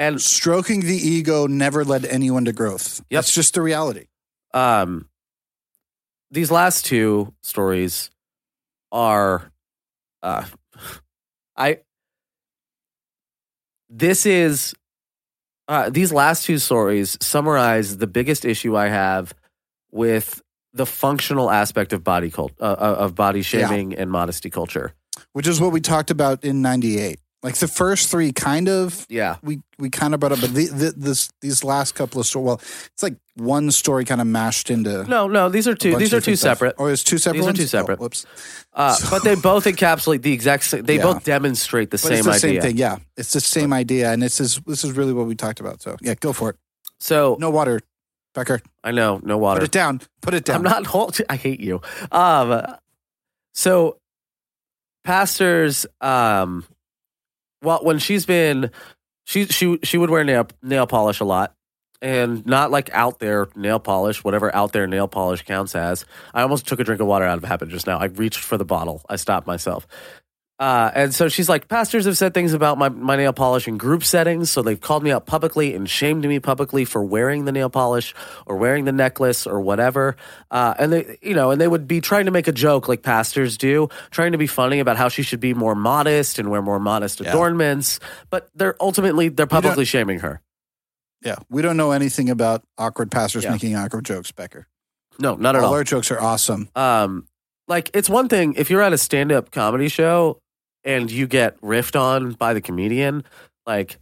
[SPEAKER 2] and
[SPEAKER 3] Stroking the ego never led anyone to growth.
[SPEAKER 2] Yep.
[SPEAKER 3] That's just the reality.
[SPEAKER 2] um, these last two stories are, uh, I. This is, uh, these last two stories summarize the biggest issue I have with the functional aspect of body cult, uh, uh, of body shaming and modesty culture.
[SPEAKER 3] which is what we talked about in 98 like the first three kind of
[SPEAKER 2] Yeah,
[SPEAKER 3] we we kind of brought up but the, the, this these last couple of stories well it's like one story kind of mashed into
[SPEAKER 2] no, no, these are two. These are two
[SPEAKER 3] stuff.
[SPEAKER 2] separate.
[SPEAKER 3] oh it's two separate
[SPEAKER 2] These are
[SPEAKER 3] ones?
[SPEAKER 2] two
[SPEAKER 3] Oh,
[SPEAKER 2] separate.
[SPEAKER 3] whoops
[SPEAKER 2] Uh,
[SPEAKER 3] So-
[SPEAKER 2] but they both encapsulate the exact. Same, they
[SPEAKER 3] Yeah.
[SPEAKER 2] both demonstrate the
[SPEAKER 3] but
[SPEAKER 2] same
[SPEAKER 3] it's the
[SPEAKER 2] idea.
[SPEAKER 3] same thing yeah it's the same idea and this is this is really what we talked about so yeah go for it
[SPEAKER 2] So
[SPEAKER 3] no water becker
[SPEAKER 2] I know, no water.
[SPEAKER 3] put it down put it down
[SPEAKER 2] I'm not hold. I hate you. Um, so pastors, um, well, when she's been, she she she would wear nail nail polish a lot, and not like out there nail polish, whatever out there nail polish counts as. I almost took a drink of water out of habit just now. I reached for the bottle. I stopped myself. Uh, and so she's like, pastors have said things about my, my nail polish in group settings. So they've called me out publicly and shamed me publicly for wearing the nail polish or wearing the necklace or whatever. Uh, and they, you know, and they would be trying to make a joke like pastors do, trying to be funny about how she should be more modest and wear more modest
[SPEAKER 3] Yeah.
[SPEAKER 2] adornments. But they're ultimately, they're publicly shaming her.
[SPEAKER 3] yeah we don't know anything about awkward pastors
[SPEAKER 2] Yeah.
[SPEAKER 3] making awkward jokes becker
[SPEAKER 2] No, not at
[SPEAKER 3] all
[SPEAKER 2] all.
[SPEAKER 3] our jokes are awesome
[SPEAKER 2] um like it's one thing if you're at a stand-up comedy show and you get riffed on by the comedian like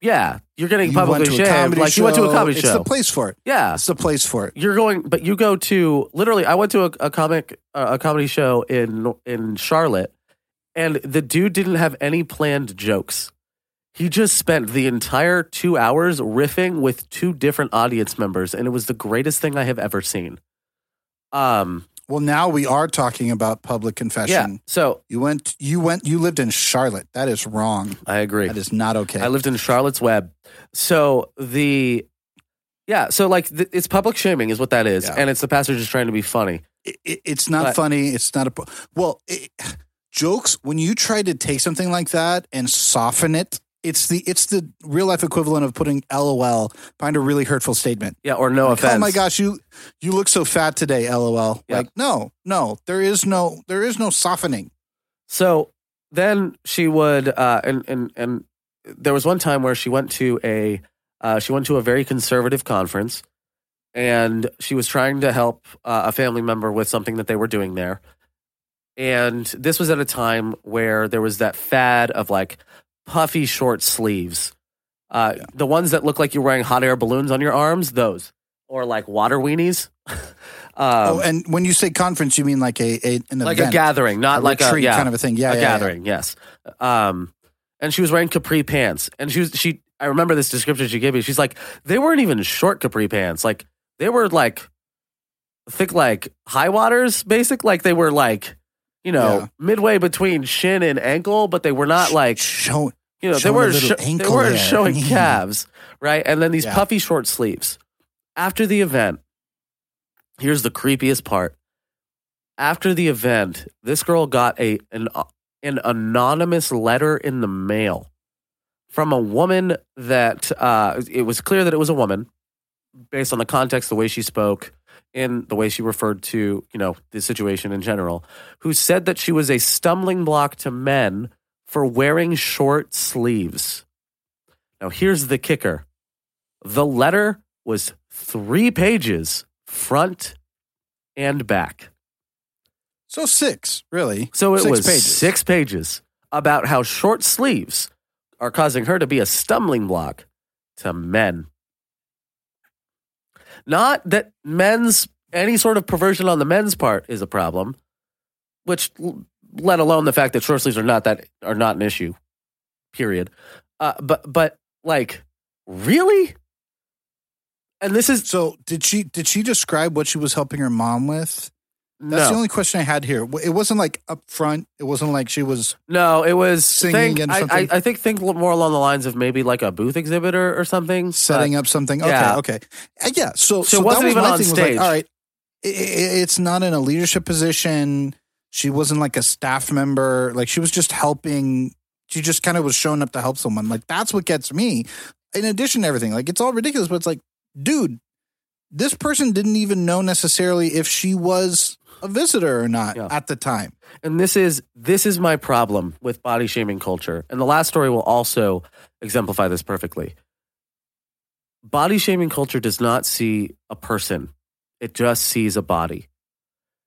[SPEAKER 2] yeah you're getting
[SPEAKER 3] you went
[SPEAKER 2] publicly
[SPEAKER 3] to a
[SPEAKER 2] shamed.
[SPEAKER 3] comedy
[SPEAKER 2] like
[SPEAKER 3] show
[SPEAKER 2] you went to a comedy show.
[SPEAKER 3] it's
[SPEAKER 2] show.
[SPEAKER 3] the place for it.
[SPEAKER 2] Yeah.
[SPEAKER 3] It's the place for it.
[SPEAKER 2] You're going but you go to literally i went to a, a comic uh, a comedy show in in charlotte and the dude didn't have any planned jokes. He just spent the entire two hours riffing with two different audience members and it was the greatest thing i have ever seen. Um
[SPEAKER 3] Well, now we are talking about public confession.
[SPEAKER 2] yeah so
[SPEAKER 3] You went, you went, you lived in Charlotte. That is wrong.
[SPEAKER 2] i agree
[SPEAKER 3] That is not okay.
[SPEAKER 2] I lived in Charlotte's Web. So the yeah, so like th- it's public shaming is what that is,
[SPEAKER 3] Yeah.
[SPEAKER 2] and it's the pastor just trying to be funny.
[SPEAKER 3] It- it- it's not
[SPEAKER 2] But-
[SPEAKER 3] funny. It's not a well. It, jokes when you try to take something like that and soften it. It's the it's the real life equivalent of putting LOL behind a really hurtful statement.
[SPEAKER 2] Yeah, or no
[SPEAKER 3] Like,
[SPEAKER 2] offense.
[SPEAKER 3] Oh my gosh, you you look so fat today. LOL.
[SPEAKER 2] Yeah.
[SPEAKER 3] Like no, no, there is no there is no softening.
[SPEAKER 2] So then she would, uh, and and and there was one time where she went to a uh, she went to a very conservative conference, and she was trying to help uh, a family member with something that they were doing there. And this was at a time where there was that fad of like puffy short sleeves, uh,
[SPEAKER 3] Yeah.
[SPEAKER 2] the ones that look like you're wearing hot air balloons on your arms, those, or like water weenies. um,
[SPEAKER 3] oh, and when you say conference, you mean like a, a an
[SPEAKER 2] like
[SPEAKER 3] event,
[SPEAKER 2] a gathering, not
[SPEAKER 3] a
[SPEAKER 2] like a yeah,
[SPEAKER 3] kind of a thing. Yeah,
[SPEAKER 2] a
[SPEAKER 3] yeah, yeah.
[SPEAKER 2] gathering. Yes. Um, and she was wearing capri pants, and she was she. I remember this description she gave me. She's like, they weren't even short capri pants. Like they were like thick, like high waters, basic. Like they were like, you know,
[SPEAKER 3] Yeah.
[SPEAKER 2] midway between shin and ankle, but they were not like
[SPEAKER 3] Show,
[SPEAKER 2] you know, they
[SPEAKER 3] showing
[SPEAKER 2] weren't sho- they
[SPEAKER 3] there.
[SPEAKER 2] showing calves, right? And then these
[SPEAKER 3] Yeah.
[SPEAKER 2] puffy short sleeves. After the event, here's the creepiest part. After the event, this girl got a an an anonymous letter in the mail from a woman that uh, it was clear that it was a woman based on the context, the way she spoke, and the way she referred to you know the situation in general, who said that she was a stumbling block to men for wearing short sleeves. Now, here's the kicker the letter was three pages front and back.
[SPEAKER 3] So six, really.
[SPEAKER 2] So it
[SPEAKER 3] Six
[SPEAKER 2] was
[SPEAKER 3] pages.
[SPEAKER 2] six pages about how short sleeves are causing her to be a stumbling block to men. Not that men's any sort of perversion on the men's part is a problem, which let alone the fact that short sleeves are not that are not an issue. Period. Uh, but but like really, and this is
[SPEAKER 3] So did she did she describe what she was helping her mom with?
[SPEAKER 2] No
[SPEAKER 3] That's the only question I had here. It wasn't like up front. It wasn't like she was
[SPEAKER 2] no. It was
[SPEAKER 3] Singing
[SPEAKER 2] think,
[SPEAKER 3] and
[SPEAKER 2] I, I. I think think more along the lines of maybe like a booth exhibitor or something.
[SPEAKER 3] setting up something. Okay,
[SPEAKER 2] yeah.
[SPEAKER 3] okay, Uh, yeah. So,
[SPEAKER 2] So
[SPEAKER 3] so,
[SPEAKER 2] it wasn't
[SPEAKER 3] that was
[SPEAKER 2] even
[SPEAKER 3] my
[SPEAKER 2] on
[SPEAKER 3] thing. Like, all right, i i it's not in a leadership position. She wasn't like a staff member. Like she was just helping. She just kind of was showing up to help someone. Like that's what gets me. In addition to everything, like it's all ridiculous, but it's like, dude, this person didn't even know necessarily if she was a visitor or not
[SPEAKER 2] Yeah.
[SPEAKER 3] at the time.
[SPEAKER 2] and this is this is my problem with body shaming culture. And the last story will also exemplify this perfectly. Body shaming culture does not see a person. It just sees a body.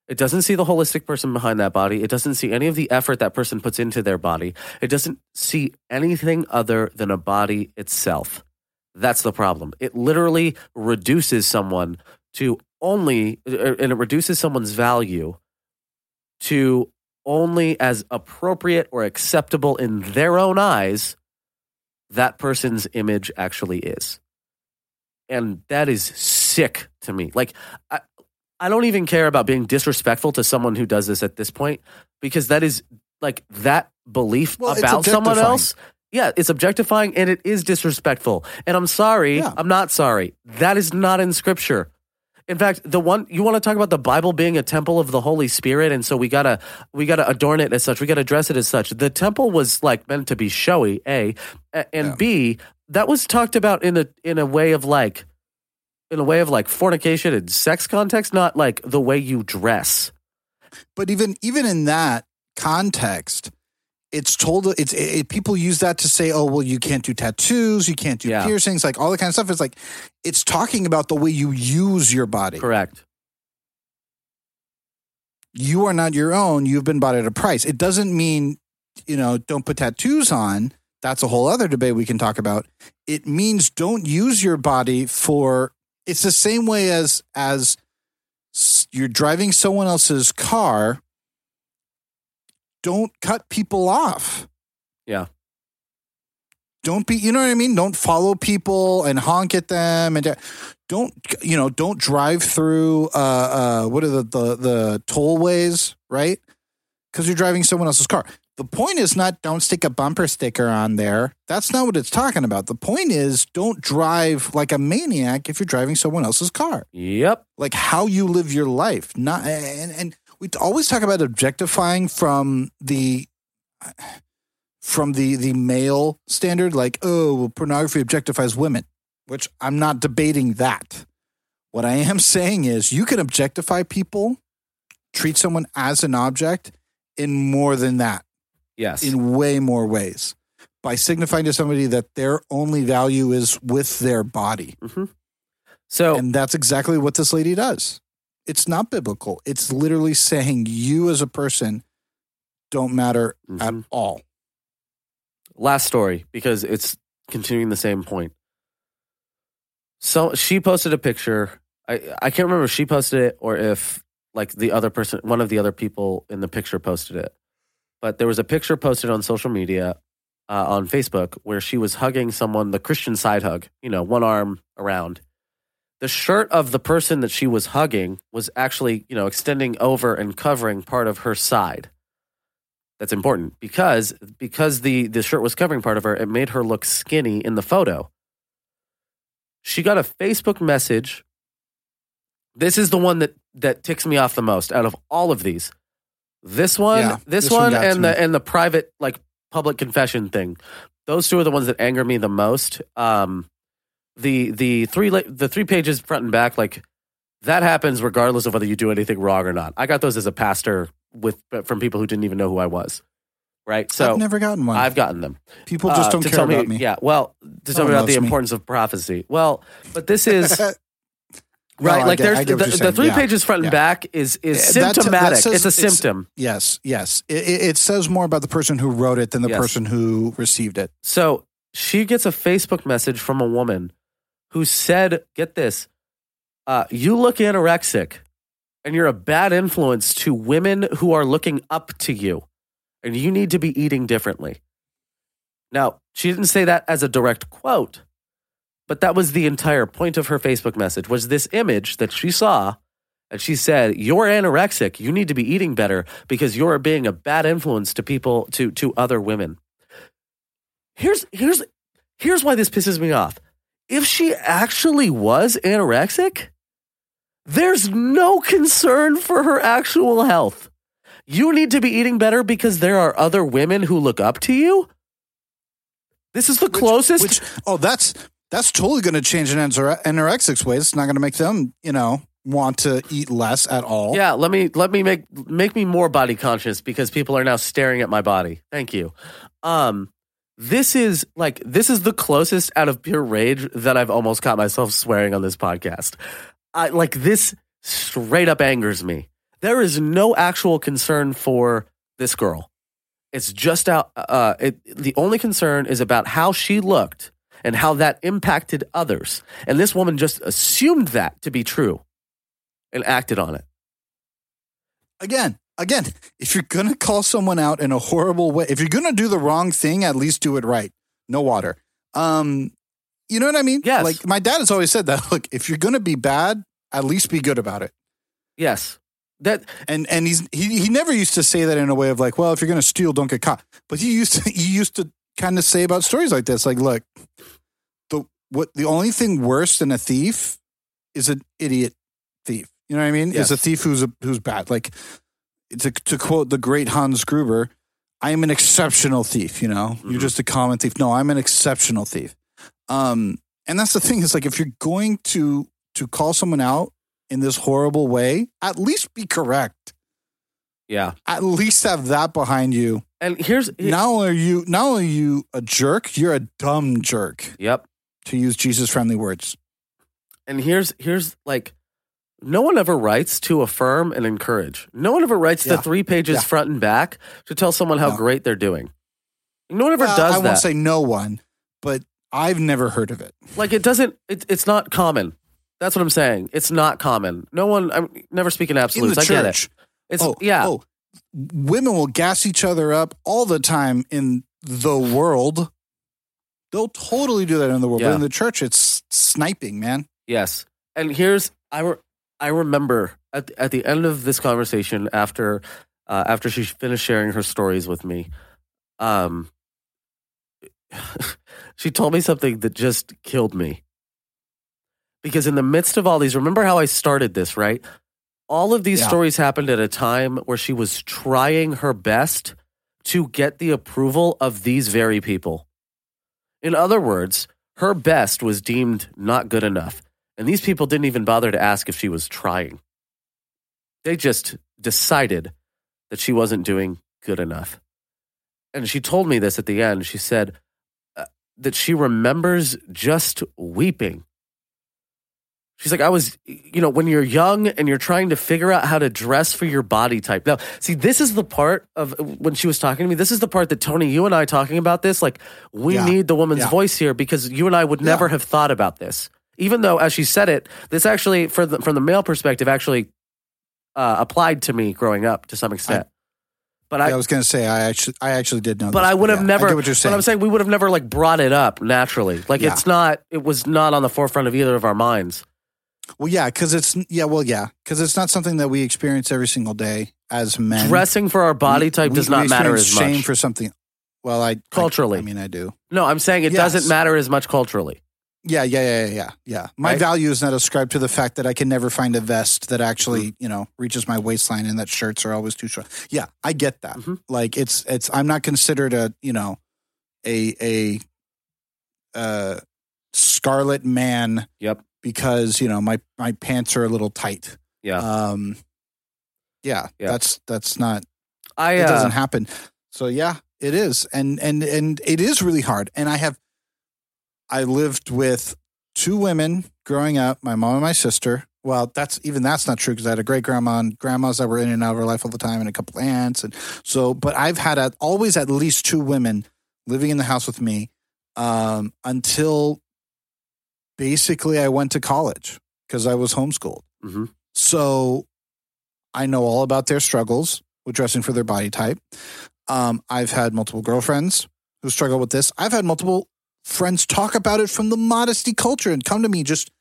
[SPEAKER 2] It doesn't see the holistic person behind that body. It doesn't see any of the effort that person puts into their body. It doesn't see anything other than a body itself. That's the problem. It literally reduces someone to only er, and it reduces someone's value to only as appropriate or acceptable in their own eyes that person's image actually is. And that is sick to me. Like, I, I don't even care about being disrespectful to someone who does this at this point because that is like that belief
[SPEAKER 3] Well,
[SPEAKER 2] about someone else. Yeah, it's objectifying and it is disrespectful. And I'm sorry,
[SPEAKER 3] Yeah.
[SPEAKER 2] I'm not sorry. That is not in scripture. In fact, the one you want to talk about the Bible being a temple of the Holy Spirit, and so we gotta we gotta adorn it as such. We gotta dress it as such. The temple was like meant to be showy, a, and
[SPEAKER 3] Yeah.
[SPEAKER 2] b. That was talked about in a in a way of like in a way of like fornication and sex context, not like the way you dress.
[SPEAKER 3] but even even in that context it's told it's it, people use that to say oh well you can't do tattoos you can't do
[SPEAKER 2] Yeah.
[SPEAKER 3] piercings like all that kind of stuff. It's like it's talking about the way you use your body.
[SPEAKER 2] Correct.
[SPEAKER 3] you are not your own you've been bought at a price. It doesn't mean you know don't put tattoos on. That's a whole other debate we can talk about. It means don't use your body for it's the same way as as you're driving someone else's car don't cut people off.
[SPEAKER 2] Yeah.
[SPEAKER 3] don't be you know what i mean? Don't follow people and honk at them and don't you know don't drive through uh uh what are the the, the tollways right? Because you're driving someone else's car. The point is not don't stick a bumper sticker on there. That's not what it's talking about. The point is don't drive like a maniac if you're driving someone else's car.
[SPEAKER 2] Yep.
[SPEAKER 3] like how you live your life not and and we always talk about objectifying from the from the the male standard like oh well, pornography objectifies women which i'm not debating that. What i am saying is you can objectify people treat someone as an object in more than that.
[SPEAKER 2] Yes.
[SPEAKER 3] in way more ways. By signifying to somebody that their only value is with their body.
[SPEAKER 2] Hmm So
[SPEAKER 3] and that's exactly what this lady does. It's not biblical. It's literally saying you as a person don't matter at
[SPEAKER 2] Mhm.
[SPEAKER 3] all.
[SPEAKER 2] last story because it's continuing the same point. So she posted a picture. I I can't remember if she posted it or if like the other person, one of the other people in the picture posted it. But there was a picture posted on social media uh, on Facebook where she was hugging someone, the Christian side hug, you know, one arm around. The shirt of the person that she was hugging was actually, you know, extending over and covering part of her side. That's important because because the the shirt was covering part of her it made her look skinny in the photo. She got a facebook message. This is the one that that ticks me off the most out of all of these. This one
[SPEAKER 3] Yeah,
[SPEAKER 2] this,
[SPEAKER 3] this one
[SPEAKER 2] one and the
[SPEAKER 3] me.
[SPEAKER 2] and the private like public confession thing. Those two are the ones that anger me the most. Um the the three the three pages front and back like that happens regardless of whether you do anything wrong or not i got those as a pastor with from people who didn't even know who i was right? So
[SPEAKER 3] I've never gotten one.
[SPEAKER 2] I've gotten them.
[SPEAKER 3] People just
[SPEAKER 2] Uh,
[SPEAKER 3] don't
[SPEAKER 2] to
[SPEAKER 3] care
[SPEAKER 2] tell
[SPEAKER 3] about me.
[SPEAKER 2] Yeah, well, to tell me about the
[SPEAKER 3] loves me.
[SPEAKER 2] importance of prophecy. Well, but this is right.
[SPEAKER 3] I
[SPEAKER 2] like
[SPEAKER 3] get-
[SPEAKER 2] there's the, the three
[SPEAKER 3] Yeah.
[SPEAKER 2] pages front and
[SPEAKER 3] Yeah.
[SPEAKER 2] back is is
[SPEAKER 3] that- that
[SPEAKER 2] symptomatic.
[SPEAKER 3] says-
[SPEAKER 2] it's a
[SPEAKER 3] it's-
[SPEAKER 2] symptom.
[SPEAKER 3] Yes, yes. It, it, it says more about the person who wrote it than the
[SPEAKER 2] Yes.
[SPEAKER 3] person who received it.
[SPEAKER 2] So she gets a Facebook message from a woman who said, "Get this, uh, you look anorexic, and you're a bad influence to women who are looking up to you, and you need to be eating differently." Now, she didn't say that as a direct quote, but that was the entire point of her Facebook message was this image that she saw. And she said, "You're anorexic. You need to be eating better because you're being a bad influence to people to to other women." Here's here's here's why this pisses me off. If she actually was anorexic, there's no concern for her actual health. You need to be eating better because there are other women who look up to you. This is the closest.
[SPEAKER 3] Which oh, that's that's totally going to change an anore- anorexic's ways. It's not going to make them, you know, want to eat less at all.
[SPEAKER 2] yeah, let me let me make make me more body conscious because people are now staring at my body. Thank you. Um this is like this is the closest out of pure rage that I've almost caught myself swearing on this podcast. I like this straight up angers me. There is no actual concern for this girl. It's just out uh it, the only concern is about how she looked and how that impacted others. And this woman just assumed that to be true and acted on it.
[SPEAKER 3] Again, again, if you're going to call someone out in a horrible way, if you're going to do the wrong thing, at least do it right. No water. Um, you know what I mean?
[SPEAKER 2] Yes.
[SPEAKER 3] Like my dad has always said that. Look, if you're going to be bad, at least be good about it.
[SPEAKER 2] Yes. That
[SPEAKER 3] and and he's he he never used to say that in a way of like, well, if you're gonna steal, don't get caught. But he used to he used to kind of say about stories like this, like, look, the what the only thing worse than a thief is an idiot thief. You know what I mean?
[SPEAKER 2] Yes.
[SPEAKER 3] Is a thief who's a who's bad. Like to to quote the great Hans Gruber, I am an exceptional thief. You know,
[SPEAKER 2] Mhm.
[SPEAKER 3] you're just a common thief. No, I'm an exceptional thief. Um, and that's the thing is like if you're going to to call someone out in this horrible way, at least be correct.
[SPEAKER 2] yeah.
[SPEAKER 3] At least have that behind you.
[SPEAKER 2] And here's
[SPEAKER 3] Not only are you not only are you a jerk, you're a dumb jerk,
[SPEAKER 2] Yep.
[SPEAKER 3] to use Jesus friendly words.
[SPEAKER 2] And here's here's like no one ever writes to affirm and encourage. No one ever writes the three pages
[SPEAKER 3] Yeah.
[SPEAKER 2] front and back to tell someone how
[SPEAKER 3] No.
[SPEAKER 2] great they're doing. No one ever
[SPEAKER 3] Well,
[SPEAKER 2] does
[SPEAKER 3] I
[SPEAKER 2] that.
[SPEAKER 3] won't say no one, but I've never heard of it.
[SPEAKER 2] like it doesn't. It, it's not common. That's what I'm saying. It's not common. No one. I'm never speaking
[SPEAKER 3] In
[SPEAKER 2] absolutes. I get it. It's
[SPEAKER 3] oh,
[SPEAKER 2] yeah.
[SPEAKER 3] Oh, women will gas each other up all the time in the world. They'll totally do that in the world,
[SPEAKER 2] Yeah.
[SPEAKER 3] but in the church, it's sniping, man.
[SPEAKER 2] Yes. And here's I re- I remember at the, at the end of this conversation after uh, after she finished sharing her stories with me, um, she told me something that just killed me. Because in the midst of all these, remember how I started this, right? All of these
[SPEAKER 3] Yeah.
[SPEAKER 2] stories happened at a time where she was trying her best to get the approval of these very people. In other words, her best was deemed not good enough. And these people didn't even bother to ask if she was trying. They just decided that she wasn't doing good enough. And she told me this at the end. She said uh, that she remembers just weeping. She's like, I was, you know, when you're young and you're trying to figure out how to dress for your body type. Now, see, this is the part of when she was talking to me. This is the part that Tony, you and I talking about this. Like, we
[SPEAKER 3] Yeah.
[SPEAKER 2] need the woman's
[SPEAKER 3] Yeah.
[SPEAKER 2] voice here because you and I would never
[SPEAKER 3] Yeah.
[SPEAKER 2] have thought about this. Even though, as she said it, this actually, for the, from the male perspective, actually uh, applied to me growing up to some extent. but I,
[SPEAKER 3] I, was going to say I actually I actually did know,
[SPEAKER 2] but
[SPEAKER 3] this,
[SPEAKER 2] I would have
[SPEAKER 3] yeah,
[SPEAKER 2] never.
[SPEAKER 3] I get what you're saying.
[SPEAKER 2] But I'm saying we would have never like brought it up naturally. Like
[SPEAKER 3] Yeah.
[SPEAKER 2] it's not. It was not on the forefront of either of our minds.
[SPEAKER 3] well, yeah, because it's yeah, well, yeah, because it's not something that we experience every single day as men.
[SPEAKER 2] Dressing for our body
[SPEAKER 3] We-
[SPEAKER 2] type
[SPEAKER 3] we-
[SPEAKER 2] does
[SPEAKER 3] we
[SPEAKER 2] not matter as
[SPEAKER 3] experience
[SPEAKER 2] much
[SPEAKER 3] Shame for something. Well, I I-
[SPEAKER 2] Culturally.
[SPEAKER 3] I, mean, I do.
[SPEAKER 2] no, I'm saying it
[SPEAKER 3] Yes.
[SPEAKER 2] doesn't matter as much culturally.
[SPEAKER 3] Yeah, yeah, yeah, yeah, yeah, yeah. My
[SPEAKER 2] Right?
[SPEAKER 3] value is not ascribed to the fact that I can never find a vest that actually,
[SPEAKER 2] Mm-hmm.
[SPEAKER 3] you know, reaches my waistline and that shirts are always too short. Yeah, I get that.
[SPEAKER 2] Mhm.
[SPEAKER 3] Like it's it's I'm not considered a, you know, a a uh scarlet man
[SPEAKER 2] Yep.
[SPEAKER 3] because, you know, my my pants are a little tight.
[SPEAKER 2] Yeah.
[SPEAKER 3] Um yeah,
[SPEAKER 2] Yeah.
[SPEAKER 3] that's that's not
[SPEAKER 2] I
[SPEAKER 3] it
[SPEAKER 2] uh,
[SPEAKER 3] doesn't happen. So yeah, It is, and and and it is really hard. And I have, I lived with two women growing up, my mom and my sister. Well, that's even that's not true because I had a great grandma and grandmas that were in and out of our life all the time, and a couple aunts, and so. But I've had at, always at least two women living in the house with me um, until basically I went to college because I was homeschooled.
[SPEAKER 2] hmm
[SPEAKER 3] So I know all about their struggles with dressing for their body type. Um, I've had multiple girlfriends who struggle with this. I've had multiple friends talk about it from the modesty culture and come to me just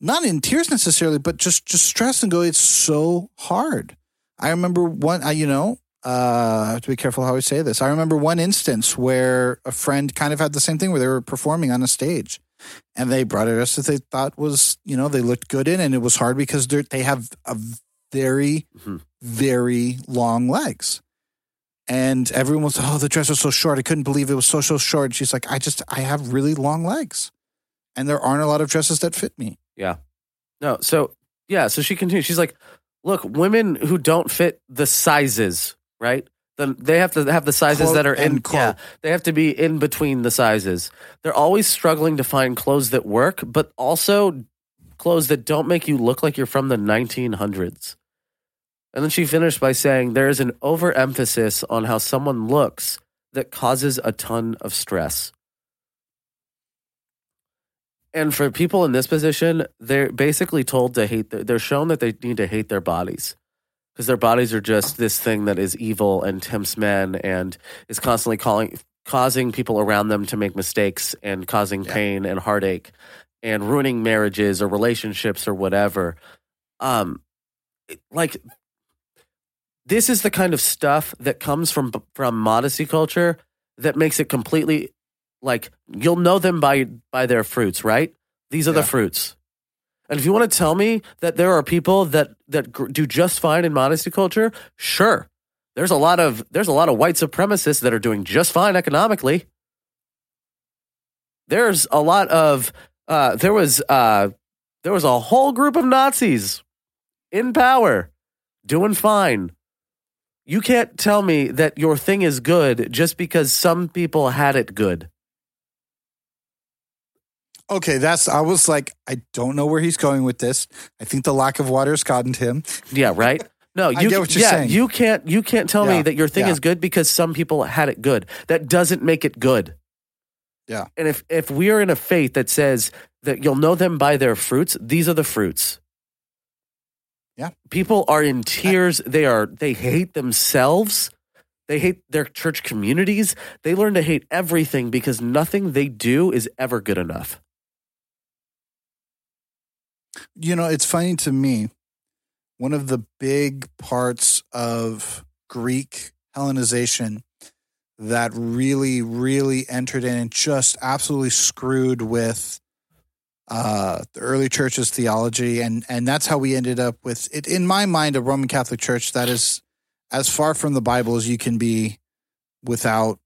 [SPEAKER 3] not in tears necessarily, but just just stressed and go, it's so hard. I remember one, I, you know, uh, I have to be careful how I say this. I remember one instance where a friend kind of had the same thing where they were performing on a stage and they brought a dress that they thought was, you know, they looked good in, and it was hard because they have a very,
[SPEAKER 2] Mhm.
[SPEAKER 3] very long legs. And everyone was, oh, the dress was so short. I couldn't believe it was so, so short. She's like, I just, I have really long legs. And there aren't a lot of dresses that fit me. Yeah.
[SPEAKER 2] No, so yeah, so she continues. She's like, "Look, women who don't fit the sizes, right? Then they have to have the sizes
[SPEAKER 3] Quote,
[SPEAKER 2] that are in.
[SPEAKER 3] quote.
[SPEAKER 2] Yeah, they have to be in between the sizes. They're always struggling to find clothes that work, but also clothes that don't make you look like you're from the 1900s." And then she finished by saying, "There is an overemphasis on how someone looks that causes a ton of stress." And for people in this position, they're basically told to hate. Their, they're shown that they need to hate their bodies because their bodies are just this thing that is evil and tempts men and is constantly calling, causing people around them to make mistakes and causing
[SPEAKER 3] Yeah.
[SPEAKER 2] pain and heartache and ruining marriages or relationships or whatever. Um, like this is the kind of stuff that comes from from modesty culture that makes it completely like you'll know them by by their fruits, right? These are the fruits. And if you want to tell me that there are people that that gr- do just fine in modesty culture, sure. There's a lot of there's a lot of white supremacists that are doing just fine economically. There's a lot of uh, there was uh, there was a whole group of Nazis in power doing fine. You can't tell me that your thing is good just because some people had it good.
[SPEAKER 3] Okay, that's, I was like, I don't know where he's going with this. I think the lack of water has gotten to him.
[SPEAKER 2] Yeah, right. No,
[SPEAKER 3] I
[SPEAKER 2] you
[SPEAKER 3] get what you're
[SPEAKER 2] yeah,
[SPEAKER 3] saying.
[SPEAKER 2] you can't you can't tell me that your thing
[SPEAKER 3] yeah.
[SPEAKER 2] is good because some people had it good. That doesn't make it good.
[SPEAKER 3] Yeah.
[SPEAKER 2] And if if we are in a faith that says that you'll know them by their fruits, these are the fruits.
[SPEAKER 3] Yeah.
[SPEAKER 2] People are in tears. They are they hate themselves. They hate their church communities. They learn to hate everything because nothing they do is ever good enough.
[SPEAKER 3] You know, it's funny to me. One of the big parts of Greek Hellenization that really, really entered in and just absolutely screwed with uh, the early church's theology, and and that's how we ended up with it. In my mind, a Roman Catholic Church that is as far from the Bible as you can be, without,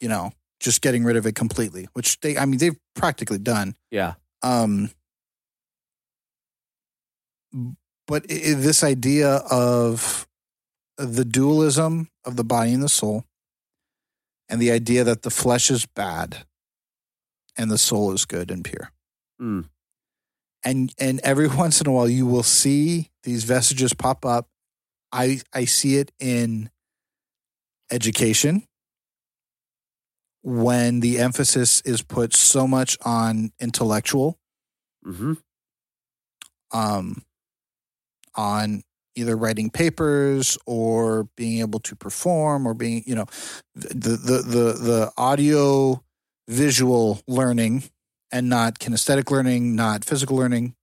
[SPEAKER 3] you know, just getting rid of it completely. Which they, I mean, they've practically done.
[SPEAKER 2] Yeah.
[SPEAKER 3] Um, but i i- this idea of the dualism of the body and the soul, and the idea that the flesh is bad and the soul is good and pure.
[SPEAKER 2] Mm.
[SPEAKER 3] And and every once in a while, you will see these vestiges pop up. I I see it in education when the emphasis is put so much on intellectual
[SPEAKER 2] hmm
[SPEAKER 3] um, on either writing papers or being able to perform or being you know the the the the audio visual learning and not kinesthetic learning not physical learning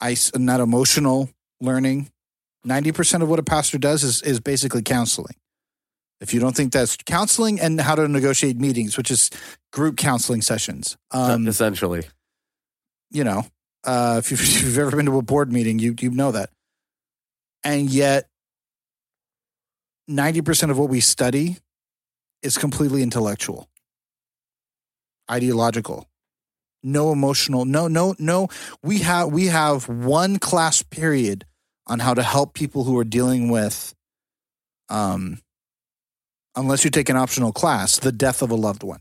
[SPEAKER 3] i not emotional learning 90% of what a pastor does is is basically counseling if you don't think that's counseling and how to negotiate meetings which is group counseling sessions um,
[SPEAKER 2] essentially.
[SPEAKER 3] you know, uh, if, you've, if you've ever been to a board meeting, you you know that. And yet, ninety percent of what we study is completely intellectual, ideological, no emotional, no no no. We have we have one class period on how to help people who are dealing with, um, unless you take an optional class, the death of a loved one.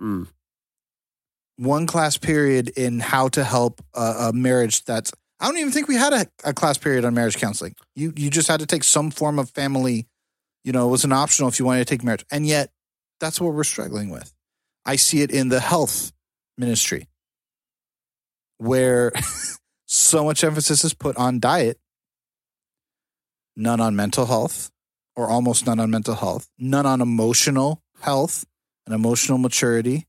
[SPEAKER 2] Mm.
[SPEAKER 3] One class period in how to help a, a marriage that's. I don't even think we had a, a class period on marriage counseling. You you just had to take some form of family. You know, it was an optional if you wanted to take marriage, and yet that's what we're struggling with. I see it in the health ministry, where so much emphasis is put on diet, none on mental health, or almost none on mental health, none on emotional health and emotional maturity.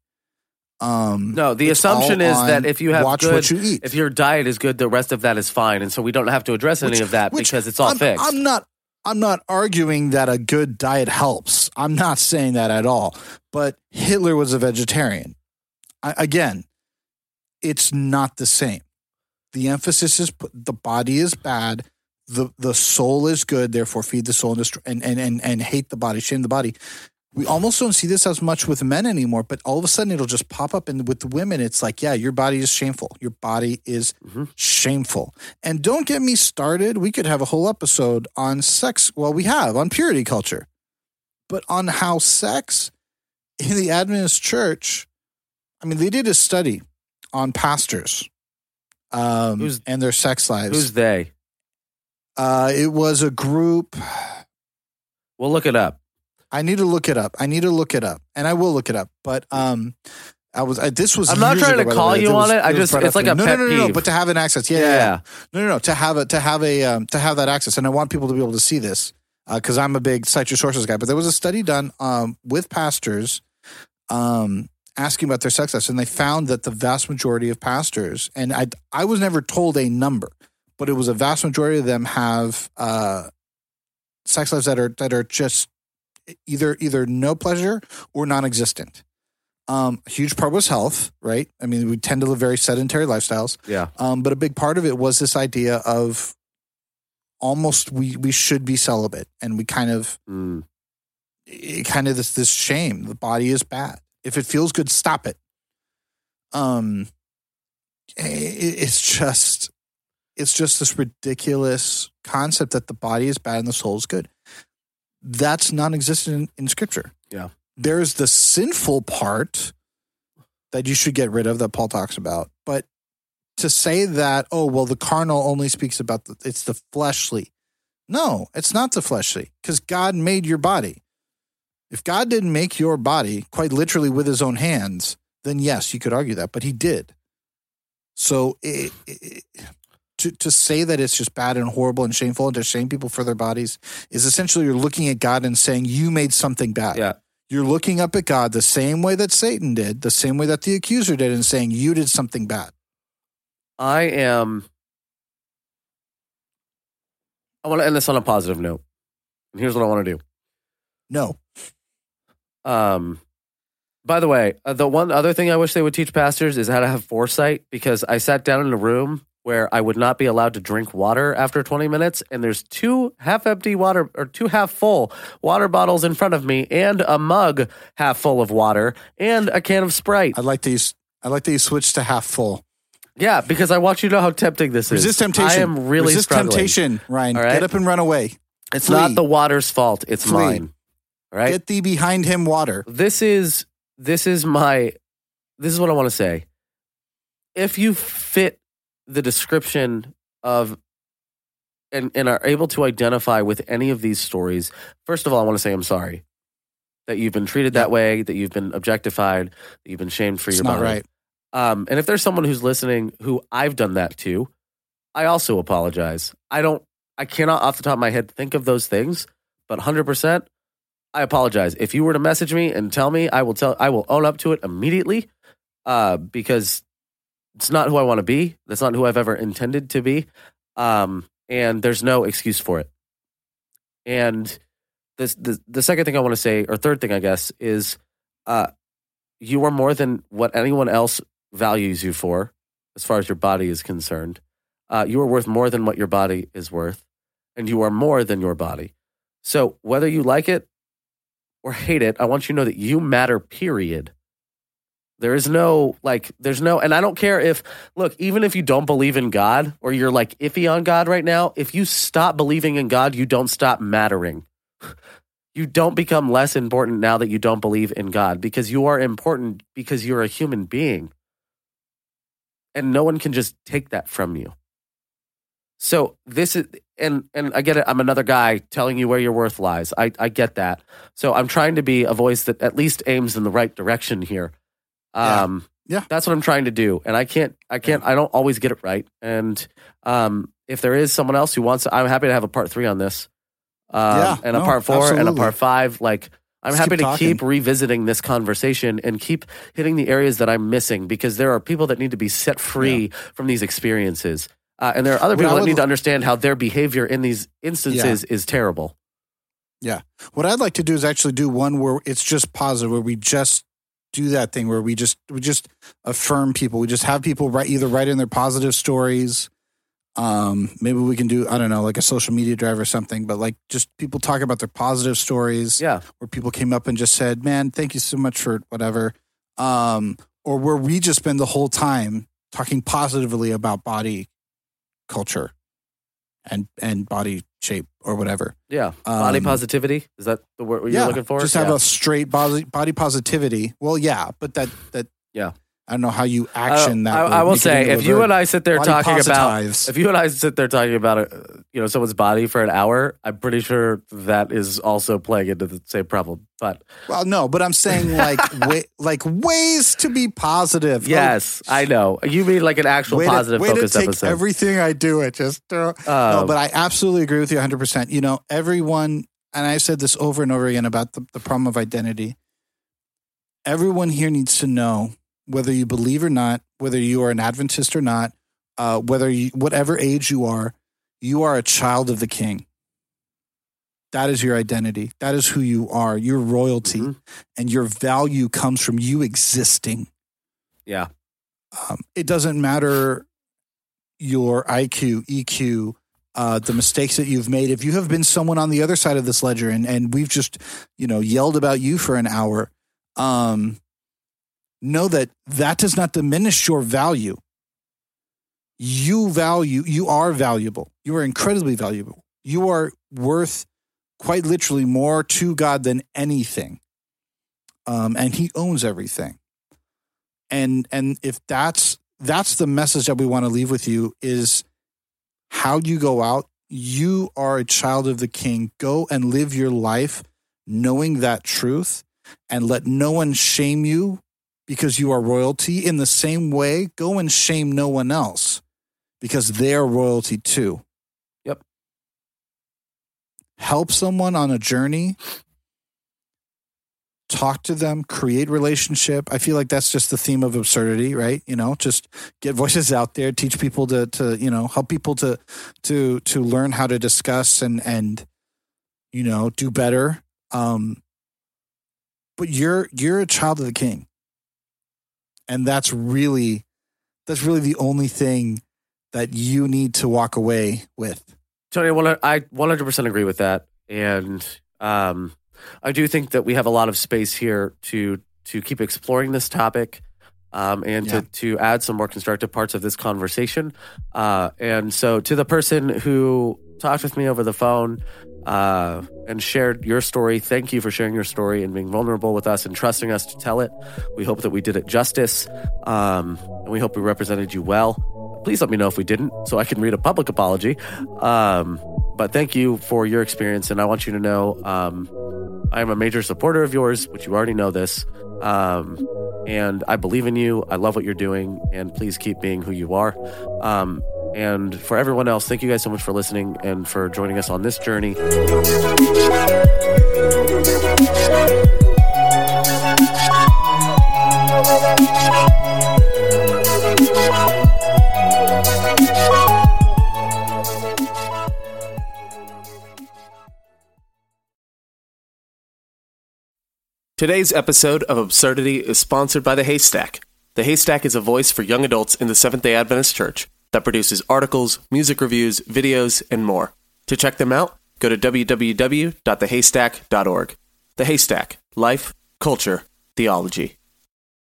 [SPEAKER 3] Um,
[SPEAKER 2] No, the assumption is that if you have
[SPEAKER 3] watch
[SPEAKER 2] good,
[SPEAKER 3] what you eat,
[SPEAKER 2] if your diet is good, the rest of that is fine, and so we don't have to address any of that because it's all
[SPEAKER 3] I'm,
[SPEAKER 2] fixed.
[SPEAKER 3] I'm not. I'm not arguing that a good diet helps. I'm not saying that at all. But Hitler was a vegetarian. I, again, it's not the same. The emphasis is the body is bad. The the soul is good. Therefore, feed the soul and, destroy, and and and and hate the body, shame the body. We almost don't see this as much with men anymore. But all of a sudden, it'll just pop up. And with women, it's like, yeah, your body is shameful. Your body is
[SPEAKER 2] Mhm.
[SPEAKER 3] shameful. And don't get me started. We could have a whole episode on sex. Well, we have on purity culture, but on how sex in the Adventist church. I mean, they did a study on pastors um,
[SPEAKER 2] Who's-
[SPEAKER 3] and their sex lives.
[SPEAKER 2] Who's they?
[SPEAKER 3] Uh, it was a group.
[SPEAKER 2] We'll look it up.
[SPEAKER 3] I need to look it up. I need to look it up, and I will look it up. But um, I was I, this was.
[SPEAKER 2] I'm not trying to
[SPEAKER 3] ago, the
[SPEAKER 2] call you
[SPEAKER 3] was-
[SPEAKER 2] on it. I
[SPEAKER 3] was
[SPEAKER 2] just- it's like a
[SPEAKER 3] no, no, no, no,
[SPEAKER 2] peeve.
[SPEAKER 3] But to have an access, yeah, yeah, yeah. No, no, no. To have a to have a um, to have that access, and I want people to be able to see this because I'm a big cite your sources guy. But there was a study done um, with pastors um, asking about their sex lives, and they found that the vast majority of pastors, and I I was never told a number, but it was a vast majority of them have uh, sex lives that are that are just either either no pleasure or non-existent. Um, a huge part was health, right? I mean, we tend to live very sedentary lifestyles.
[SPEAKER 2] Yeah.
[SPEAKER 3] Um, but a big part of it was this idea of almost we we should be celibate, and we kind of
[SPEAKER 2] Mm.
[SPEAKER 3] it kind of this this shame. The body is bad. If it feels good, stop it. Um, it's just it's just this ridiculous concept that the body is bad and the soul is good. That's non-existent in, in scripture.
[SPEAKER 2] Yeah.
[SPEAKER 3] there's the sinful part that you should get rid of that Paul talks about, but to say that oh well the carnal only speaks about the, it's the fleshly no it's not the fleshly because god made your body if god didn't make your body quite literally with his own hands then yes you could argue that but he did so it, it, to, to say that it's just bad and horrible and shameful and to shame people for their bodies is essentially you're looking at god and saying you made something bad
[SPEAKER 2] Yeah.
[SPEAKER 3] you're looking up at god the same way that satan did the same way that the accuser did and saying you did something bad
[SPEAKER 2] I am. I want to end this on a positive note. And here's what I want to do.
[SPEAKER 3] no
[SPEAKER 2] Um, by the way, uh, the one other thing I wish they would teach pastors is how to have foresight because I sat down in a room where I would not be allowed to drink water after 20 minutes, and there's two half empty water or two half full water bottles in front of me, and a mug half full of water, and a can of Sprite.
[SPEAKER 3] I'd like to use, I like that you switch to half full.
[SPEAKER 2] Yeah, because I want you to know how tempting this is.
[SPEAKER 3] Resist temptation.
[SPEAKER 2] I am really
[SPEAKER 3] resist
[SPEAKER 2] struggling.
[SPEAKER 3] temptation. Ryan,
[SPEAKER 2] right.
[SPEAKER 3] get up and run away.
[SPEAKER 2] It's
[SPEAKER 3] Flee.
[SPEAKER 2] not the water's fault. It's
[SPEAKER 3] Flee.
[SPEAKER 2] mine. Right.
[SPEAKER 3] Get thee behind him, water.
[SPEAKER 2] this is this is my this is what I want to say. If you fit the description of and and are able to identify with any of these stories, first of all, I want to say I'm sorry that you've been treated that way, that you've been objectified, that you've been shamed for
[SPEAKER 3] It's
[SPEAKER 2] your
[SPEAKER 3] not
[SPEAKER 2] body.
[SPEAKER 3] right.
[SPEAKER 2] Um, and if there's someone who's listening who I've done that to, I also apologize. I don't, I cannot off the top of my head think of those things, but 100%, I apologize. If you were to message me and tell me, I will tell, I will own up to it immediately uh, because it's not who I want to be. That's not who I've ever intended to be. Um, and there's no excuse for it. And this, the, the second thing I want to say, or third thing, I guess, is uh, you are more than what anyone else values you for, as far as your body is concerned. Uh, you are worth more than what your body is worth, and you are more than your body. So whether you like it or hate it, I want you to know that you matter. Period. There is no like, there's no, and I don't care if look, even if you don't believe in God or you're like iffy on God right now, if you stop believing in God, you don't stop mattering. you don't become less important now that you don't believe in God because you are important because you're a human being. And no one can just take that from you. So this is and and I get it. I'm another guy telling you where your worth lies. I, I get that. So I'm trying to be a voice that at least aims in the right direction here.
[SPEAKER 3] Yeah.
[SPEAKER 2] Um
[SPEAKER 3] Yeah.
[SPEAKER 2] that's what I'm trying to do. And I can't I can't I don't always get it right. And um if there is someone else who wants I'm happy to have a part three on this. Um
[SPEAKER 3] Yeah,
[SPEAKER 2] and a
[SPEAKER 3] no,
[SPEAKER 2] part four and a part five. Like I'm
[SPEAKER 3] Just
[SPEAKER 2] happy
[SPEAKER 3] keep
[SPEAKER 2] to
[SPEAKER 3] talking.
[SPEAKER 2] keep revisiting this conversation and keep hitting the areas that I'm missing because there are people that need to be set free from these experiences. Uh, and there are other people that
[SPEAKER 3] would-
[SPEAKER 2] need to understand how their behavior in these instances is terrible. Yeah.
[SPEAKER 3] What I'd like to do is actually do one where it's just positive, where we just do that thing where we just we just affirm people. We just have people write either write in their positive stories. Um, maybe we can do I don't know like a social media drive or something, but like just people talk about their positive stories.
[SPEAKER 2] Yeah.
[SPEAKER 3] where people came up and just said, "Man, thank you so much for whatever," um, or where we just spend the whole time talking positively about body culture and and body shape or whatever.
[SPEAKER 2] Yeah. Body
[SPEAKER 3] Um,
[SPEAKER 2] positivity. Is that the word you're looking for?
[SPEAKER 3] Just have
[SPEAKER 2] yeah.
[SPEAKER 3] a straight body body positivity. Well, yeah, but that that
[SPEAKER 2] Yeah.
[SPEAKER 3] I don't know how you action
[SPEAKER 2] I,
[SPEAKER 3] that.
[SPEAKER 2] I, I will say, if you and I sit there talking about,
[SPEAKER 3] positives.
[SPEAKER 2] if you and I sit there talking about, uh, you know, someone's body for an hour, I'm pretty sure that is also playing into the same problem. But
[SPEAKER 3] well, no, but I'm saying like way, like ways to be positive.
[SPEAKER 2] yes, I know you mean like an actual
[SPEAKER 3] way
[SPEAKER 2] positive
[SPEAKER 3] to, way
[SPEAKER 2] focus
[SPEAKER 3] to take
[SPEAKER 2] episode.
[SPEAKER 3] everything I do it just uh, no,
[SPEAKER 2] Um,
[SPEAKER 3] but I absolutely agree with you 100. percent You know, everyone, and I've said this over and over again about the, the problem of identity. Everyone here needs to know whether you believe or not, whether you are an Adventist or not, uh, whether you, whatever age you are, you are a child of the King. That is your identity. That is who you are. Your royalty
[SPEAKER 2] Mhm.
[SPEAKER 3] and your value comes from you existing.
[SPEAKER 2] yeah,
[SPEAKER 3] Um, it doesn't matter your IQ, EQ, uh, the mistakes that you've made. If you have been someone on the other side of this ledger and, and we've just, you know, yelled about you for an hour, um, know that that does not diminish your value. You value, you are valuable. You are incredibly valuable. You are worth quite literally more to God than anything. Um, and he owns everything and and if that's that's the message that we want to leave with you is how you go out you are a child of the king go and live your life knowing that truth and let no one shame you because you are royalty in the same way go and shame no one else because they're royalty too
[SPEAKER 2] Yep.
[SPEAKER 3] help someone on a journey talk to them, create relationship. I feel like that's just the theme of absurdity, right? You know, just get voices out there, teach people to to, you know, help people to to to learn how to discuss and and you know, do better. Um but you're you're a child of the king. And that's really that's really the only thing that you need to walk away with.
[SPEAKER 2] Tony, I I 100% agree with that, and um, I do think that we have a lot of space here to to keep exploring this topic. Um, and
[SPEAKER 3] Yeah.
[SPEAKER 2] to, to add some more constructive parts of this conversation. Uh, and so, to the person who talked with me over the phone uh, and shared your story, thank you for sharing your story and being vulnerable with us and trusting us to tell it. We hope that we did it justice, um, and we hope we represented you well. Please let me know if we didn't, so I can read a public apology. Um, but thank you for your experience, and I want you to know um, I am a major supporter of yours, which you already know this. Um, and I believe in you. I love what you're doing, and please keep being who you are. And for everyone else, thank you guys so much for listening and for joining us on this journey.
[SPEAKER 4] Today's episode of Absurdity is sponsored by The Haystack. The Haystack is a voice for young adults in the Seventh day Adventist Church that produces articles, music reviews, videos, and more. To check them out, go to www.thehaystack.org. The Haystack Life, Culture, Theology.